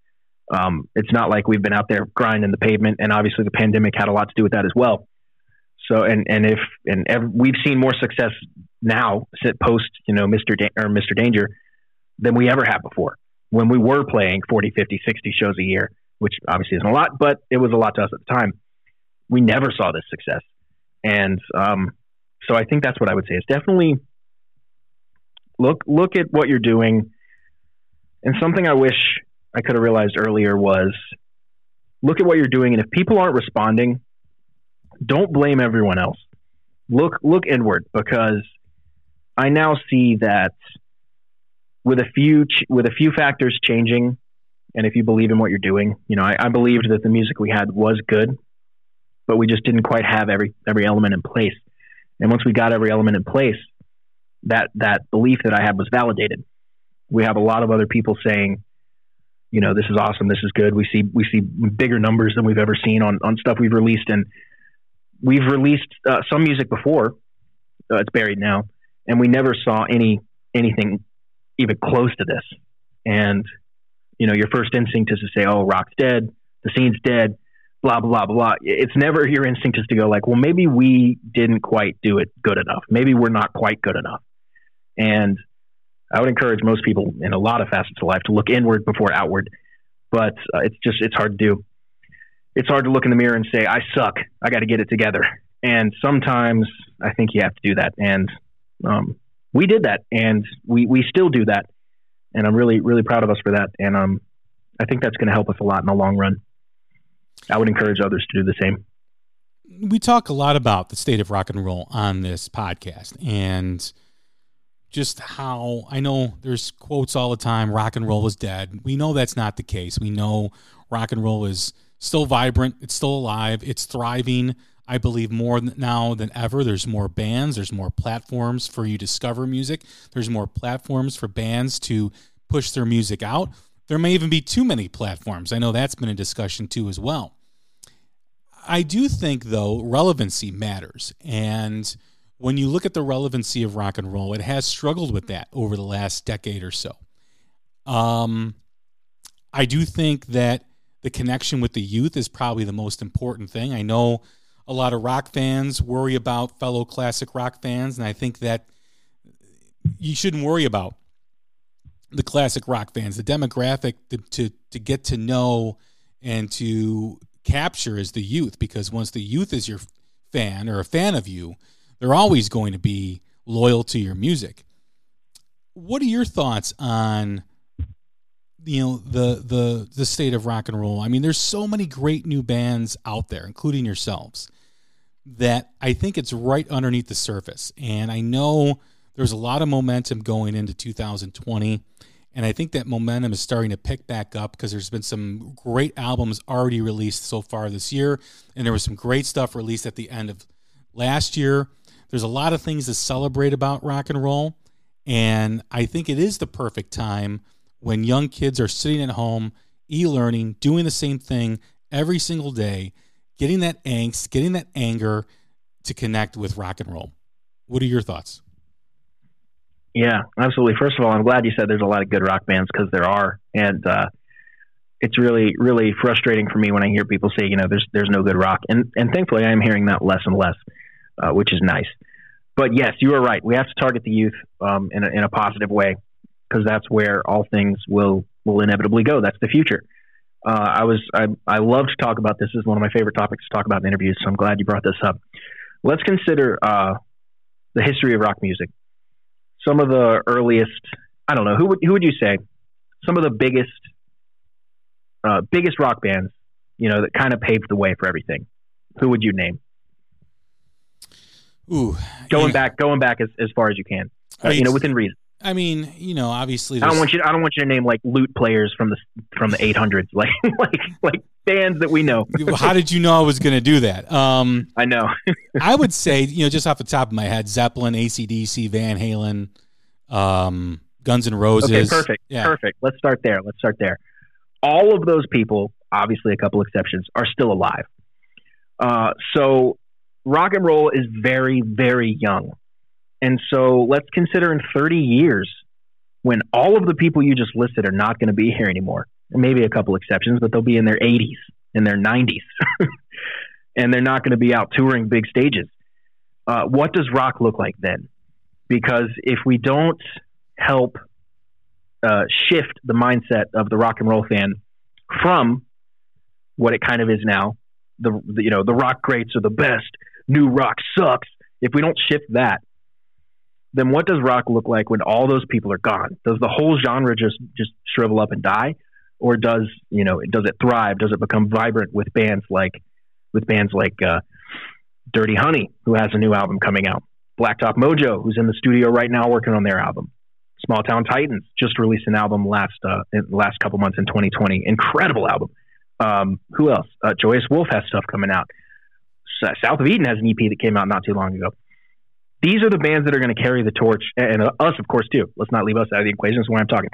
um, it's not like we've been out there grinding the pavement, and obviously the pandemic had a lot to do with that as well. So, and and if and ev- we've seen more success now, sit post you know Mr. Da- or Mr. Danger, than we ever had before. When we were playing 40, 50, 60 shows a year, which obviously isn't a lot, but it was a lot to us at the time. We never saw this success, and um, so I think that's what I would say is definitely look look at what you're doing. And something I wish I could have realized earlier was look at what you're doing, and if people aren't responding, don't blame everyone else. Look look inward because I now see that with a few ch- with a few factors changing, and if you believe in what you're doing, you know I, I believed that the music we had was good, but we just didn't quite have every every element in place. And once we got every element in place, that that belief that I had was validated. We have a lot of other people saying, you know, this is awesome, this is good. We see we see bigger numbers than we've ever seen on on stuff we've released, and we've released uh, some music before. Uh, it's buried now, and we never saw any anything even close to this. And you know, your first instinct is to say, "Oh, rock's dead, the scene's dead." Blah blah blah. It's never your instinct is to go like, well, maybe we didn't quite do it good enough. Maybe we're not quite good enough. And I would encourage most people in a lot of facets of life to look inward before outward. But uh, it's just it's hard to do. It's hard to look in the mirror and say I suck. I got to get it together. And sometimes I think you have to do that. And um, we did that, and we we still do that. And I'm really really proud of us for that. And um, I think that's going to help us a lot in the long run. I would encourage others to do the same. We talk a lot about the state of rock and roll on this podcast, and just how I know there's quotes all the time rock and roll is dead. We know that's not the case. We know rock and roll is still vibrant, it's still alive, it's thriving. I believe more now than ever. There's more bands, there's more platforms for you to discover music, there's more platforms for bands to push their music out. There may even be too many platforms. I know that's been a discussion too as well. I do think though relevancy matters and when you look at the relevancy of rock and roll, it has struggled with that over the last decade or so. Um, I do think that the connection with the youth is probably the most important thing. I know a lot of rock fans worry about fellow classic rock fans, and I think that you shouldn't worry about the classic rock fans. The demographic to, to, to get to know and to capture is the youth because once the youth is your fan or a fan of you, they're always going to be loyal to your music. What are your thoughts on you know the the the state of rock and roll? I mean, there's so many great new bands out there, including yourselves, that I think it's right underneath the surface. And I know there's a lot of momentum going into 2020. And I think that momentum is starting to pick back up because there's been some great albums already released so far this year. And there was some great stuff released at the end of last year. There's a lot of things to celebrate about rock and roll. And I think it is the perfect time when young kids are sitting at home, e learning, doing the same thing every single day, getting that angst, getting that anger to connect with rock and roll. What are your thoughts? Yeah, absolutely. First of all, I'm glad you said there's a lot of good rock bands because there are, and uh, it's really, really frustrating for me when I hear people say, you know, there's there's no good rock, and and thankfully I'm hearing that less and less, uh, which is nice. But yes, you are right. We have to target the youth um, in a, in a positive way because that's where all things will will inevitably go. That's the future. Uh, I was I, I love to talk about this. this. is one of my favorite topics to talk about in interviews. So I'm glad you brought this up. Let's consider uh, the history of rock music some of the earliest. I don't know who would who would you say some of the biggest uh, biggest rock bands you know that kind of paved the way for everything. Who would you name? Ooh, going yeah. back, going back as, as far as you can, uh, you know, within reason. I mean, you know, obviously, I don't want you. I don't want you to name like lute players from the from the 800s, like like like bands that we know. How did you know I was going to do that? Um, I know. I would say, you know, just off the top of my head, Zeppelin, ACDC, Van Halen, um, Guns N' Roses. Okay, perfect. Yeah. Perfect. Let's start there. Let's start there. All of those people, obviously a couple exceptions, are still alive. Uh, so rock and roll is very, very young. And so let's consider in 30 years when all of the people you just listed are not going to be here anymore maybe a couple exceptions, but they'll be in their 80s, in their 90s, and they're not going to be out touring big stages. Uh, what does rock look like then? Because if we don't help uh, shift the mindset of the rock and roll fan from what it kind of is now, the, the you know the rock greats are the best, new rock sucks. If we don't shift that, then what does rock look like when all those people are gone? Does the whole genre just just shrivel up and die, or does you know does it thrive? Does it become vibrant with bands like with bands like uh, Dirty Honey, who has a new album coming out, Blacktop Mojo, who's in the studio right now working on their album, Small Town Titans just released an album last uh, last couple months in 2020, incredible album. Um, who else? Uh, Joyous Wolf has stuff coming out. South of Eden has an EP that came out not too long ago. These are the bands that are going to carry the torch, and uh, us, of course, too. Let's not leave us out of the equation. That's why I'm talking.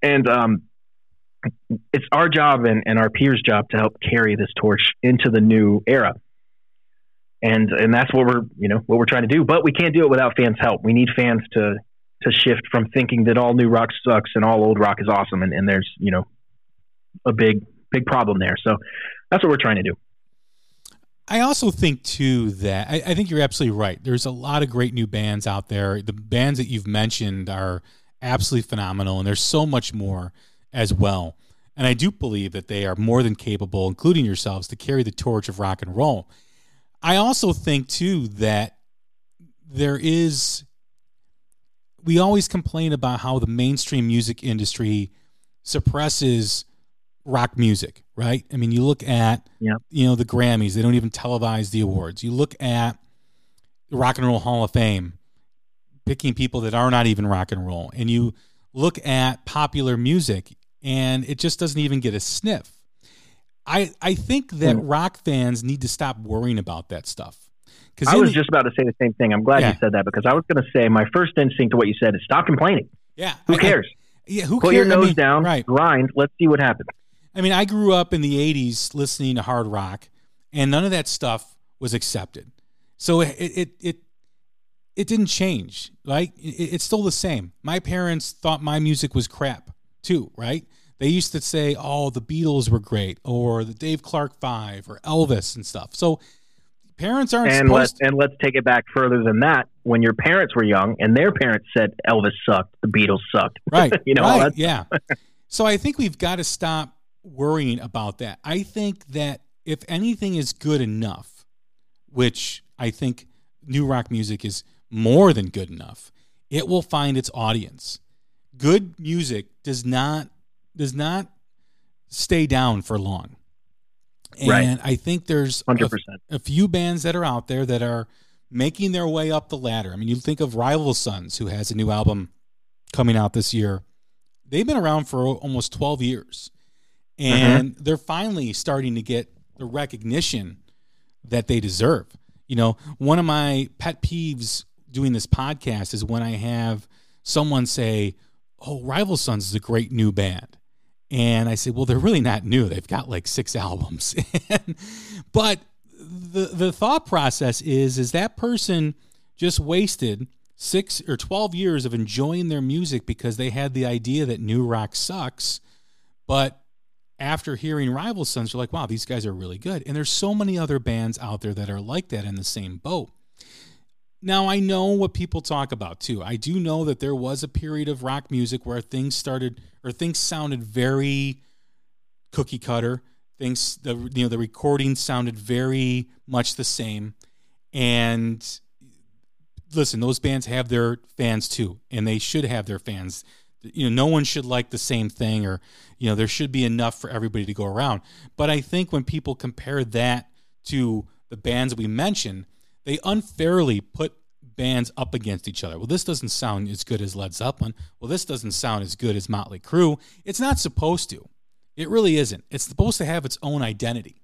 And um, it's our job and, and our peers' job to help carry this torch into the new era. And and that's what we're you know what we're trying to do. But we can't do it without fans' help. We need fans to to shift from thinking that all new rock sucks and all old rock is awesome and, and there's, you know, a big big problem there. So that's what we're trying to do. I also think too that I, I, think you're absolutely right. There's a lot of great new bands out there. The bands that you've mentioned are absolutely phenomenal, and there's so much more as well. And I do believe that they are more than capable, including yourselves, to carry the torch of rock and roll. I also think, too, that there is, we always complain about how the mainstream music industry suppresses rock music, right? I mean, you look at, yeah. you know, the Grammys, they don't even televise the awards. You look at the Rock and Roll Hall of Fame, picking people that are not even rock and roll. And you look at popular music and it just doesn't even get a sniff. I I think that mm. rock fans need to stop worrying about that stuff. Because I was the, just about to say the same thing. I'm glad yeah. you said that because I was going to say my first instinct to what you said is stop complaining. Yeah, who I, cares? I, yeah, who Put cares? your nose I mean, down, right. grind. Let's see what happens. I mean, I grew up in the '80s listening to hard rock, and none of that stuff was accepted. So it it it it didn't change. Right? It, it's still the same. My parents thought my music was crap too, right? They used to say, "Oh, the Beatles were great," or the Dave Clark Five, or Elvis and stuff. So parents aren't and let's. To, and let's take it back further than that. When your parents were young and their parents said Elvis sucked, the Beatles sucked. right? you know, right, yeah. so I think we've got to stop worrying about that. I think that if anything is good enough, which I think new rock music is more than good enough, it will find its audience. Good music does not does not stay down for long. And Right. I think there's hundred percent. a few bands that are out there that are making their way up the ladder. I mean, you think of Rival Sons, who has a new album coming out this year. They've been around for almost 12 years, Mm-hmm. and they're finally starting to get the recognition that they deserve. You know, one of my pet peeves doing this podcast is when I have someone say, "Oh, Rival Sons is a great new band." And I say, well, they're really not new. They've got like six albums. but the the thought process is is that person just wasted six or 12 years of enjoying their music because they had the idea that new rock sucks. But after hearing Rival Sons, you're like, wow, these guys are really good. And there's so many other bands out there that are like that in the same boat. Now, I know what people talk about too. I do know that there was a period of rock music where things started or things sounded very cookie cutter. Things the you know the recordings sounded very much the same. And listen, those bands have their fans too, and they should have their fans. You know, no one should like the same thing, or you know, there should be enough for everybody to go around. But I think when people compare that to the bands we mentioned, they unfairly put bands up against each other. Well, this doesn't sound as good as Led Zeppelin. Well, this doesn't sound as good as Motley Crue. It's not supposed to. It really isn't. It's supposed to have its own identity.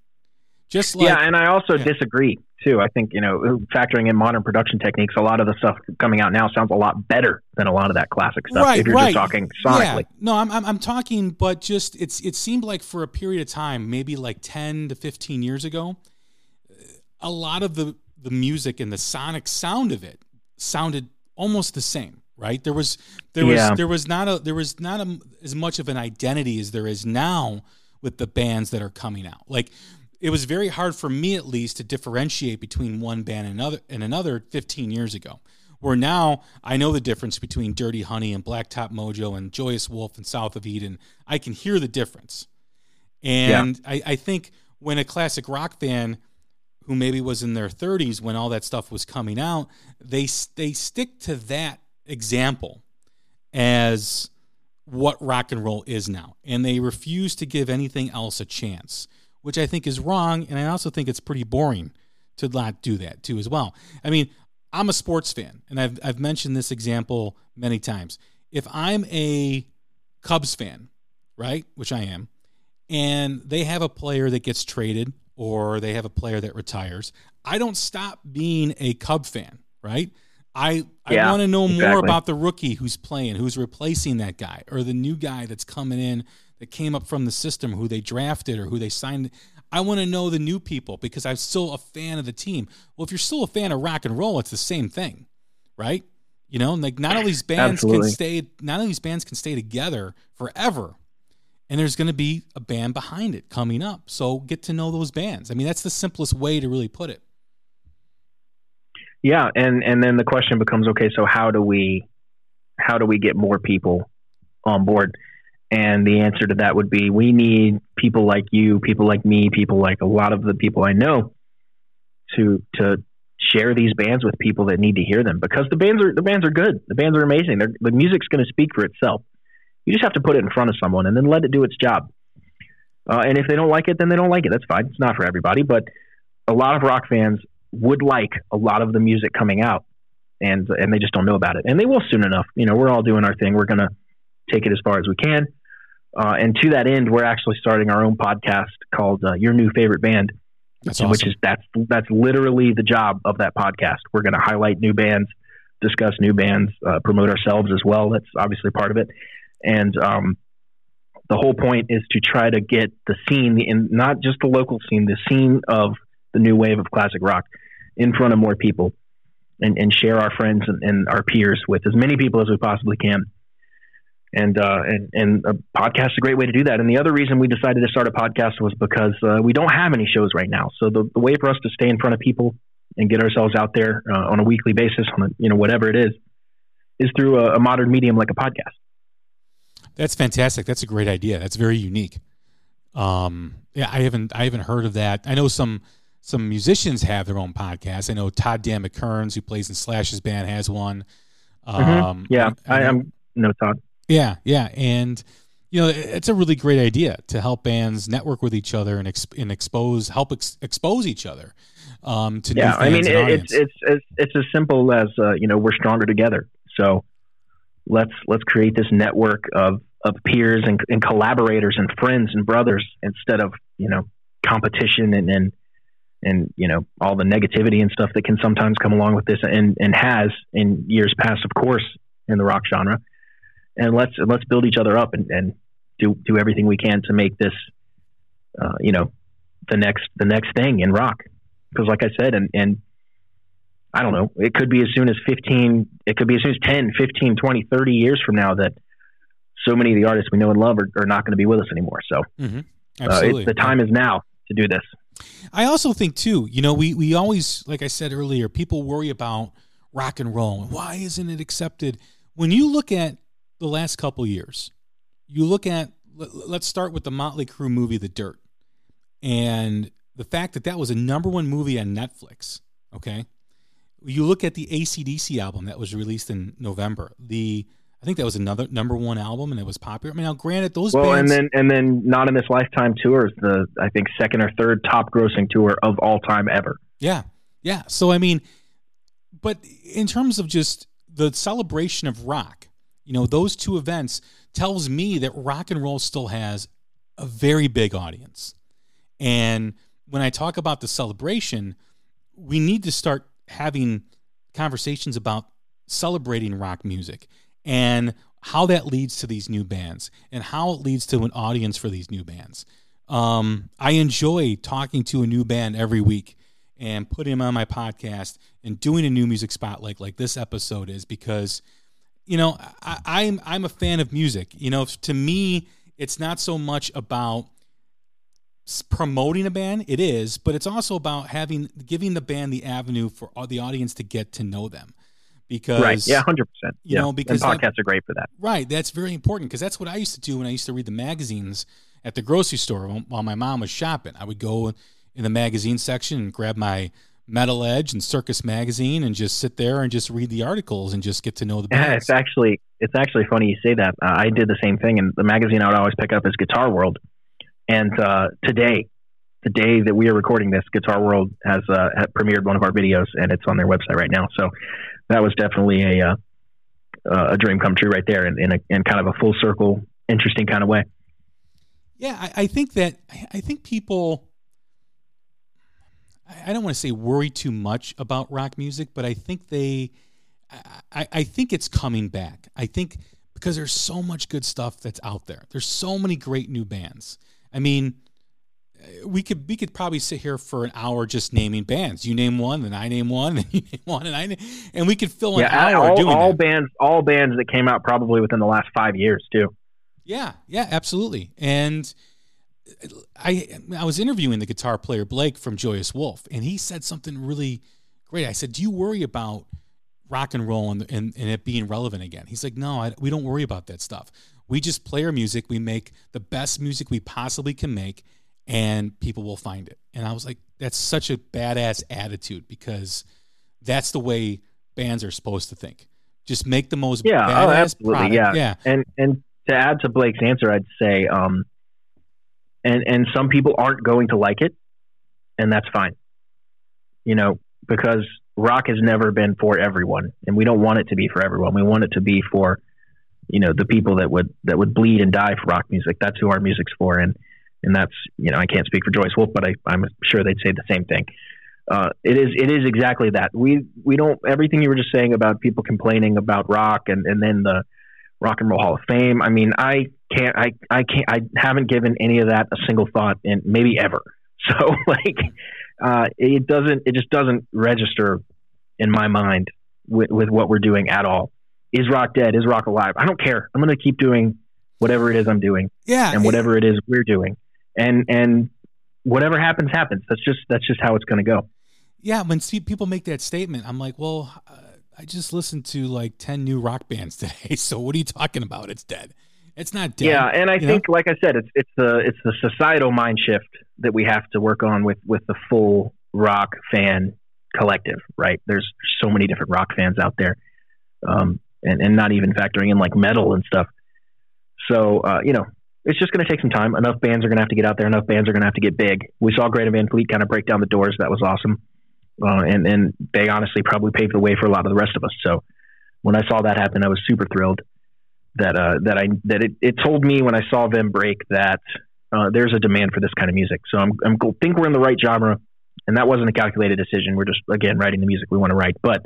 Just like yeah, and I also yeah. disagree too. I think you know, factoring in modern production techniques, a lot of the stuff coming out now sounds a lot better than a lot of that classic stuff. Right, if you're right. just talking Yeah. sonically, No, I'm, I'm I'm talking, but just it's it seemed like for a period of time, maybe like ten to fifteen years ago, a lot of the the music and the sonic sound of it sounded almost the same. Right? There was there was Yeah. there was not a there was not a, as much of an identity as there is now with the bands that are coming out. Like it was very hard for me at least to differentiate between one band and another and another 15 years ago. Where now I know the difference between Dirty Honey and Blacktop Mojo and Joyous Wolf and South of Eden. I can hear the difference. And I, I think when a classic rock fan who maybe was in their 30s when all that stuff was coming out, they they stick to that example as what rock and roll is now, and they refuse to give anything else a chance, which I think is wrong, and I also think it's pretty boring to not do that too as well. I mean, I'm a sports fan, and I've I've mentioned this example many times. If I'm a Cubs fan, right, which I am, and they have a player that gets traded or they have a player that retires, I don't stop being a Cub fan, right? I I Yeah, want to know more about the rookie who's playing, who's replacing that guy, or the new guy that's coming in that came up from the system, who they drafted or who they signed. I want to know the new people because I'm still a fan of the team. Well, if you're still a fan of rock and roll, it's the same thing, right? You know, like not all these bands Absolutely. can stay, not all these bands can stay together forever and there's going to be a band behind it coming up. So get to know those bands. I mean, that's the simplest way to really put it. yeah, and and then the question becomes, okay, so how do we how do we get more people on board? And the answer to that would be we need people like you, people like me, people like a lot of the people I know to to share these bands with people that need to hear them because the bands are the bands are good. The bands are amazing. They're, the music's going to speak for itself. You just have to put it in front of someone and then let it do its job. Uh, and if they don't like it, then they don't like it. That's fine. It's not for everybody, but a lot of rock fans would like a lot of the music coming out, and and they just don't know about it. And they will soon enough. You know, we're all doing our thing. We're gonna take it as far as we can. Uh, and to that end, we're actually starting our own podcast called uh, Your New Favorite Band, That's which is that's that's literally the job of that podcast. We're going to highlight new bands, discuss new bands, uh, promote ourselves as well. That's obviously part of it, and um, the whole point is to try to get the scene, in not just the local scene, the scene of the new wave of classic rock, in front of more people, and, and share our friends and, and our peers with as many people as we possibly can. And uh, and and a podcast is a great way to do that. And the other reason we decided to start a podcast was because uh, we don't have any shows right now. So the, the way for us to stay in front of people and get ourselves out there uh, on a weekly basis, on a, you know whatever it is, is through a, a modern medium like a podcast. That's fantastic. That's a great idea. That's very unique. Um, yeah, I haven't I haven't heard of that. I know some some musicians have their own podcast. I know Todd Dan McKerns, who plays in Slash's band, has one. Mm-hmm. Um, yeah, I, I, am no Todd. Yeah, yeah, and you know it's a really great idea to help bands network with each other and, exp- and expose help ex- expose each other um, to yeah. I mean, it, it's, it's it's it's as simple as uh, you know we're stronger together. So let's let's create this network of of peers and, and collaborators and friends and brothers instead of you know competition and and and you know all the negativity and stuff that can sometimes come along with this and and has in years past of course in the rock genre and let's let's build each other up and, and do do everything we can to make this uh, you know the next the next thing in rock because like I said and and I don't know it could be as soon as 15 it could be as soon as 10 15 20 30 years from now that so many of the artists we know and love are, are not going to be with us anymore so mm-hmm. uh, the time is now to do this I also think too, you know, we we always, like I said earlier, people worry about rock and roll. Why isn't it accepted? When you look at the last couple years, you look at let's start with the Motley Crue movie, The Dirt, and the fact that that was a number one movie on Netflix. Okay, you look at the ACDC album that was released in November. The I think that was another number one album, and it was popular. I mean, now granted, those well, bands, and then and then not in this lifetime tour is the I think second or third top grossing tour of all time ever. Yeah, yeah. So I mean, but in terms of just the celebration of rock, you know, those two events tells me that rock and roll still has a very big audience. And when I talk about the celebration, we need to start having conversations about celebrating rock music and how that leads to these new bands and how it leads to an audience for these new bands. Um, I enjoy talking to a new band every week and putting them on my podcast and doing a new music spotlight like this episode is because you know I, I'm, I'm a fan of music. You know, to me, it's not so much about promoting a band. It is, but it's also about having giving the band the avenue for the audience to get to know them because right yeah 100% you yeah. know because and podcasts that, are great for that right that's very important because that's what i used to do when i used to read the magazines at the grocery store while my mom was shopping i would go in the magazine section and grab my metal edge and circus magazine and just sit there and just read the articles and just get to know the bands. yeah it's actually it's actually funny you say that uh, i did the same thing and the magazine i would always pick up is guitar world and uh, today the day that we are recording this, Guitar World has, uh, premiered one of our videos, and it's on their website right now. So that was definitely a uh, a dream come true right there, in, in, a, in kind of a full circle, interesting kind of way. Yeah, I, I think that I think people. I don't want to say worry too much about rock music, but I think they, I, I think it's coming back. I think because there's so much good stuff that's out there. There's so many great new bands. I mean, eh, we could we could probably sit here for an hour just naming bands. You name one, then I name one, then you name one, and I name, and we could fill an yeah, hour all, doing all that. bands, all bands that came out probably within the last five years too. Yeah, yeah, absolutely. And I I was interviewing the guitar player Blake from Joyous Wolf, and he said something really great. I said, "Do you worry about rock and roll and and, and it being relevant again?" He's like, "No, I, we don't worry about that stuff. We just play our music. We make the best music we possibly can make." and people will find it. And I was like, that's such a badass attitude because that's the way bands are supposed to think. Just make the most yeah, oh, absolutely, product. yeah, yeah. And and to add to Blake's answer, I'd say, um, and and some people aren't going to like it, and that's fine. You know, because rock has never been for everyone, and we don't want it to be for everyone. We want it to be for, you know, the people that would that would bleed and die for rock music. That's who our music's for, and and that's you know I can't speak for Joyous Wolf, but I, I'm sure they'd say the same thing. Uh, it is it is exactly that. We we don't everything you were just saying about people complaining about rock and and then the Rock and Roll Hall of Fame. I mean, I can't I I can't I haven't given any of that a single thought in maybe ever. So like uh, it doesn't it just doesn't register in my mind with, with what we're doing at all. is rock dead? Is rock alive? I don't care. I'm going to keep doing whatever it is I'm doing. Yeah. And whatever it is we're doing. And, and whatever happens, happens. That's just, that's just how it's going to go. Yeah. When see, people make that statement, I'm like, well, uh, I just listened to like 10 new rock bands today. So what are you talking about? It's dead. It's not dead. Yeah, and I think, know? like I said, it's it's the it's the societal mind shift that we have to work on with with the full rock fan collective. Right? There's so many different rock fans out there, um, and and not even factoring in like metal and stuff. So uh, you know, it's just going to take some time. Enough bands are going to have to get out there. Enough bands are going to have to get big. We saw Greta Van Fleet kind of break down the doors. That was awesome, uh, and and they honestly probably paved the way for a lot of the rest of us. So when I saw that happen, I was super thrilled that uh, that I that it, it told me when I saw them break that uh, there's a demand for this kind of music. So I'm I'm think we're in the right genre, and that wasn't a calculated decision. We're just again writing the music we want to write, but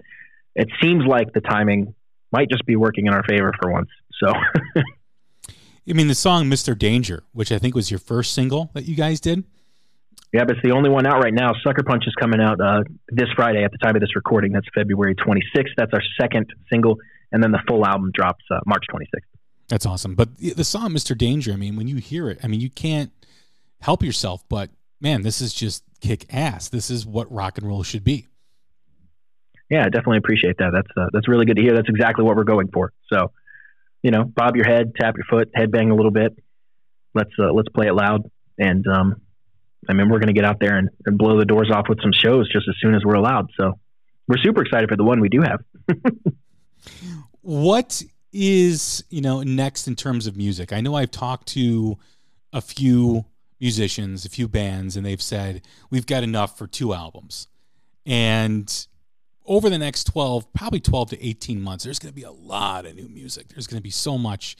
it seems like the timing might just be working in our favor for once. So. I mean, the song "Mr. Danger," which I think was your first single that you guys did. Yeah, but it's the only one out right now. Sucker Punch is coming out uh, this Friday at the time of this recording. That's February 26th. That's our second single and then the full album drops uh, March 26th. That's awesome. But the song "Mr. Danger," I mean, when you hear it, I mean, you can't help yourself. But man, this is just kick ass. This is what rock and roll should be. Yeah, I definitely appreciate that. That's uh, that's really good to hear. That's exactly what we're going for. So, you know, bob your head, tap your foot, head bang a little bit. Let's uh, let's play it loud. And um, I mean, we're going to get out there and, and blow the doors off with some shows just as soon as we're allowed. So, we're super excited for the one we do have. what is you know next in terms of music? I know I've talked to a few musicians, a few bands, and they've said we've got enough for two albums. And over the next 12, probably 12 to 18 months, there's going to be a lot of new music. There's going to be so much.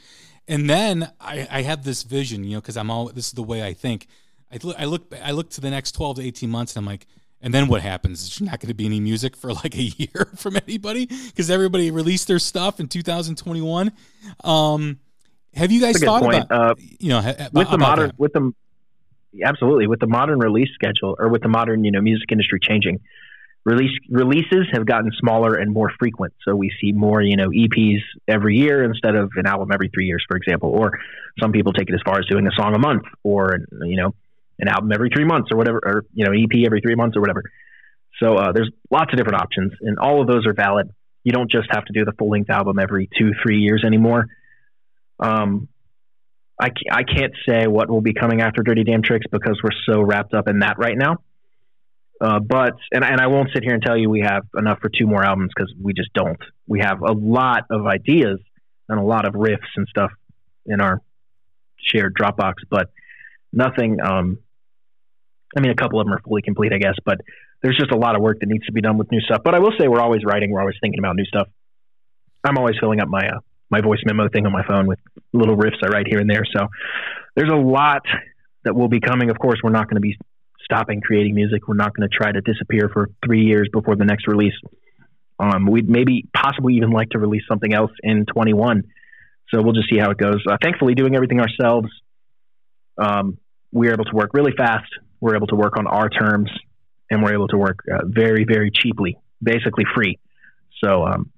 And then I, I have this vision, you know, because I'm all this is the way I think. I look, I look, I look to the next 12 to 18 months, and I'm like, and then what happens? There's not going to be any music for like a year from anybody because everybody released their stuff in 2021. Um, have you guys thought point. about uh, you know with the modern that? with the absolutely with the modern release schedule or with the modern you know music industry changing release releases have gotten smaller and more frequent so we see more you know eps every year instead of an album every three years for example or some people take it as far as doing a song a month or you know an album every three months or whatever or you know ep every three months or whatever so uh, there's lots of different options and all of those are valid you don't just have to do the full length album every two three years anymore um, I, I can't say what will be coming after Dirty Damn Tricks because we're so wrapped up in that right now. Uh, but and and I won't sit here and tell you we have enough for two more albums because we just don't. We have a lot of ideas and a lot of riffs and stuff in our shared Dropbox, but nothing. Um, I mean, a couple of them are fully complete, I guess, but there's just a lot of work that needs to be done with new stuff. But I will say we're always writing. We're always thinking about new stuff. I'm always filling up my uh, my voice memo thing on my phone with little riffs I write here and there. So there's a lot that will be coming. Of course, we're not going to be stopping creating music. We're not going to try to disappear for three years before the next release. Um, we'd maybe possibly even like to release something else in 21. So we'll just see how it goes. Uh, thankfully, doing everything ourselves, um, we're able to work really fast. We're able to work on our terms, and we're able to work uh, very, very cheaply, basically free. So um,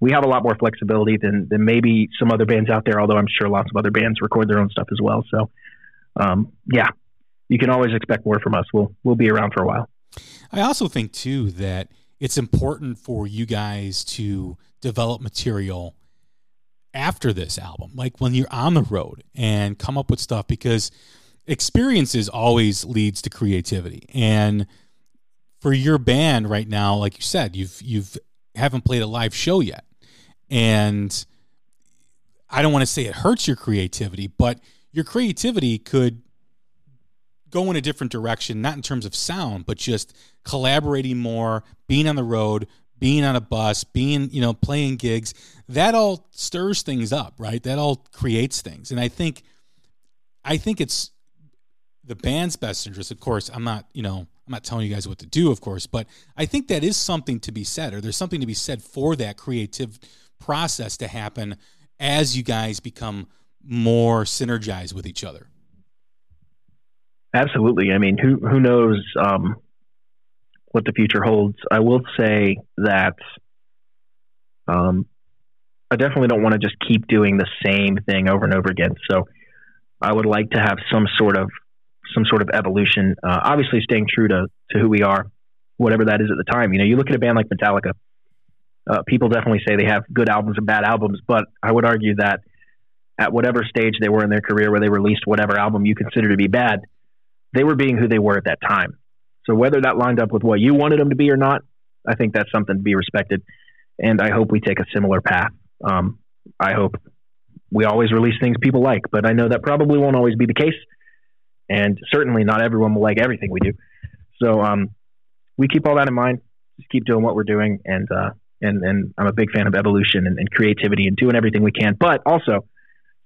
we have a lot more flexibility than, than maybe some other bands out there, although I'm sure lots of other bands record their own stuff as well. So, um, yeah, you can always expect more from us. We'll, we'll be around for a while. I also think, too, that it's important for you guys to develop material after this album, like when you're on the road and come up with stuff because experiences always leads to creativity. And for your band right now, like you said, you've, you've, haven't played a live show yet and I don't want to say it hurts your creativity, but your creativity could go in a different direction, not in terms of sound, but just collaborating more, being on the road, being on a bus, being, you know, playing gigs. That all stirs things up, right? That all creates things. And I think I think it's the band's best interest. Of course, I'm not, you know, I'm not telling you guys what to do, of course, but I think that is something to be said, or there's something to be said for that creative process to happen as you guys become more synergized with each other. Absolutely. I mean, who who knows um, what the future holds? I will say that um, I definitely don't want to just keep doing the same thing over and over again. So I would like to have some sort of some sort of evolution. Uh, obviously, staying true to to who we are, whatever that is at the time. You know, you look at a band like Metallica. Uh, people definitely say they have good albums and bad albums, but I would argue that at whatever stage they were in their career where they released whatever album you consider to be bad, they were being who they were at that time. So whether that lined up with what you wanted them to be or not, I think that's something to be respected. And I hope we take a similar path. Um, I hope we always release things people like, but I know that probably won't always be the case. And certainly not everyone will like everything we do. So um, we keep all that in mind. Just keep doing what we're doing. And, uh, and, and I'm a big fan of evolution and, and creativity and doing everything we can, but also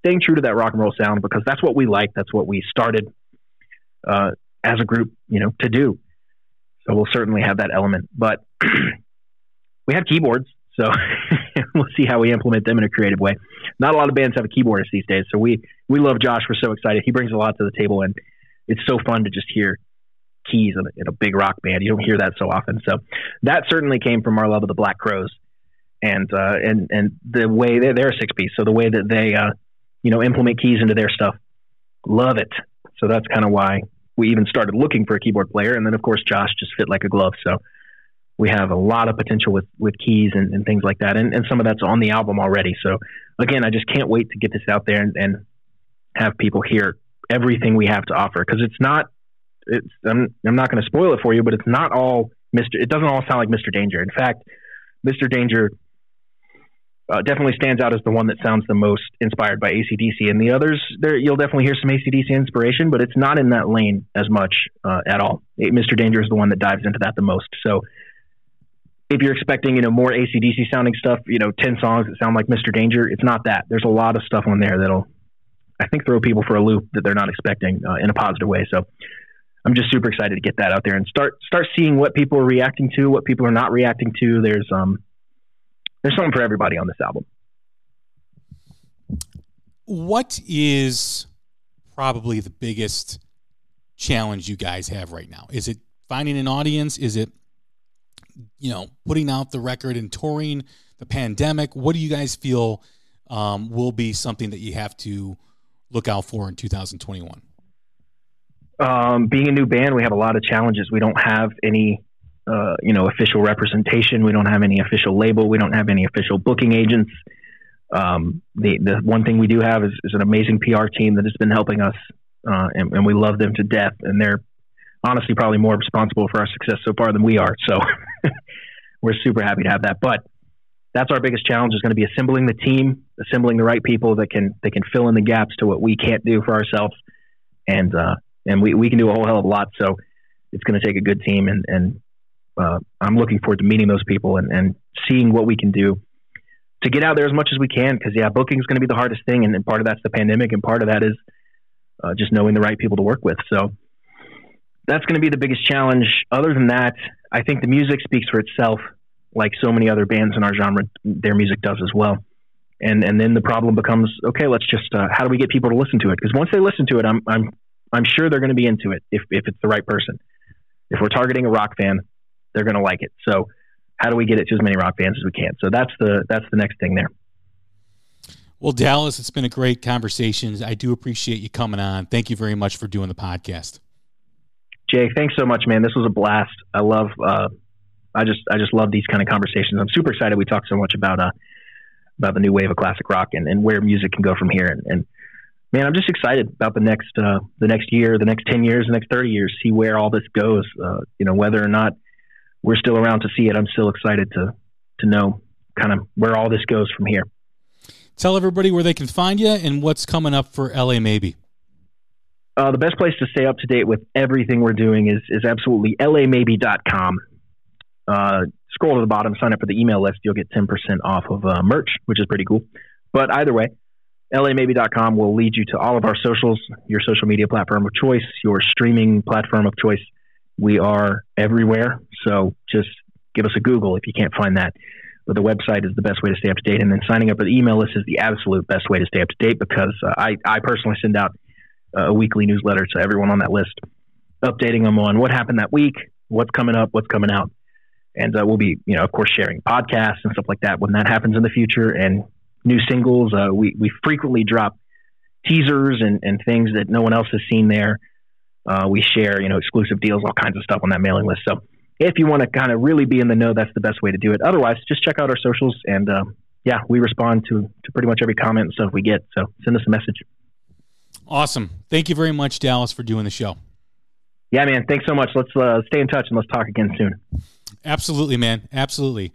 staying true to that rock and roll sound because that's what we like. That's what we started uh, as a group, you know, to do. So we'll certainly have that element. But we have keyboards, so we'll see how we implement them in a creative way. Not a lot of bands have a keyboardist these days, so we we love Josh. We're so excited. He brings a lot to the table, and it's so fun to just hear keys in a, in a big rock band. You don't hear that so often. So that certainly came from our love of the Black Crowes, and uh, and and the way they're, they're a six piece, so the way that they uh, you know implement keys into their stuff, love it. So that's kind of why we even started looking for a keyboard player, and then of course Josh just fit like a glove. So we have a lot of potential with with keys and, and things like that, and, and some of that's on the album already. So again, I just can't wait to get this out there and, and have people hear everything we have to offer because it's not. It's I'm I'm not going to spoil it for you, but it's not all Mr. It doesn't all sound like Mr. Danger. In fact, Mr. Danger uh, definitely stands out as the one that sounds the most inspired by ACDC. And the others, there you'll definitely hear some ACDC inspiration, but it's not in that lane as much uh, at all. It, Mr. Danger is the one that dives into that the most. So if you're expecting, you know, more ACDC sounding stuff, you know, 10 songs that sound like Mr. Danger, it's not that. There's a lot of stuff on there that'll, I think, throw people for a loop that they're not expecting uh, in a positive way. So I'm just super excited to get that out there and start start seeing what people are reacting to, what people are not reacting to. There's um there's something for everybody on this album. What is probably the biggest challenge you guys have right now? Is it finding an audience? Is it you know putting out the record and touring? The pandemic. What do you guys feel um, will be something that you have to look out for in 2021? Um, being a new band, we have a lot of challenges. We don't have any uh, you know, official representation. We don't have any official label. We don't have any official booking agents. Um, the the one thing we do have is, is, an amazing PR team that has been helping us, uh, and, and, we love them to death. And they're honestly probably more responsible for our success so far than we are. So we're super happy to have that. But that's our biggest challenge is going to be assembling the team, assembling the right people that can that can fill in the gaps to what we can't do for ourselves, and uh, and we, we can do a whole hell of a lot. So it's going to take a good team, and and uh, I'm looking forward to meeting those people and, and seeing what we can do to get out there as much as we can. Because yeah, booking is going to be the hardest thing, and, and, part of that's the pandemic, and part of that is uh, just knowing the right people to work with. So that's going to be the biggest challenge. Other than that, I think the music speaks for itself, like so many other bands in our genre, their music does as well. And and then the problem becomes okay. Let's just uh, how do we get people to listen to it? Because once they listen to it, I'm I'm I'm sure they're going to be into it if if it's the right person. If we're targeting a rock fan, they're going to like it. So how do we get it to as many rock fans as we can? So that's the that's the next thing there. Well, Dallas, it's been a great conversation. I do appreciate you coming on. Thank you very much for doing the podcast. Jay, thanks so much, man. This was a blast. I love uh, I just I just love these kind of conversations. I'm super excited we talked so much about uh about the new wave of classic rock and, and where music can go from here and, and man, I'm just excited about the next uh, the next year, the next ten years, the next thirty years. See where all this goes. Uh, you know, whether or not we're still around to see it. I'm still excited to to know kind of where all this goes from here. Tell everybody where they can find you and what's coming up for LA Maybe. Uh, the best place to stay up to date with everything we're doing is is absolutely lamaybe.com. Uh, scroll to the bottom, sign up for the email list. You'll get 10% off of uh, merch, which is pretty cool. But either way, lamaybe.com will lead you to all of our socials, your social media platform of choice, your streaming platform of choice. We are everywhere. So just give us a Google if you can't find that. But the website is the best way to stay up to date. And then signing up for the email list is the absolute best way to stay up to date because uh, I, I personally send out uh, a weekly newsletter to everyone on that list, updating them on what happened that week, what's coming up, what's coming out. And uh, we'll be, you know, of course, sharing podcasts and stuff like that when that happens in the future. And new singles. Uh, we we frequently drop teasers and, and things that no one else has seen there. Uh, we share you know exclusive deals, all kinds of stuff on that mailing list. So if you want to kind of really be in the know, that's the best way to do it. Otherwise, just check out our socials and uh, yeah, we respond to to pretty much every comment and stuff we get. So send us a message. Awesome. Thank you very much, Dallas, for doing the show. Yeah, man. Thanks so much. Let's uh, stay in touch and let's talk again soon. Absolutely, man. Absolutely.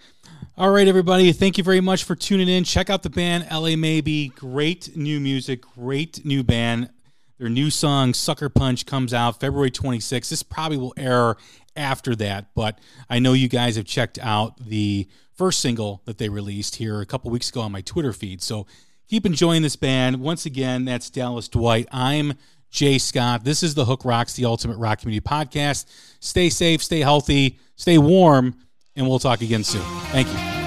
All right, everybody. Thank you very much for tuning in. Check out the band LA Maybe. Great new music. Great new band. Their new song Sucker Punch comes out February 26th. This probably will air after that, but I know you guys have checked out the first single that they released here a couple weeks ago on my Twitter feed. So keep enjoying this band. Once again, that's Dallas Dwight. I'm Jay Scott. This is the Hook Rocks, the Ultimate Rock Community Podcast. Stay safe, stay healthy, stay warm, and we'll talk again soon. Thank you.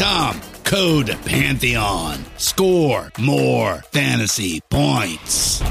Code Pantheon. Score more fantasy points.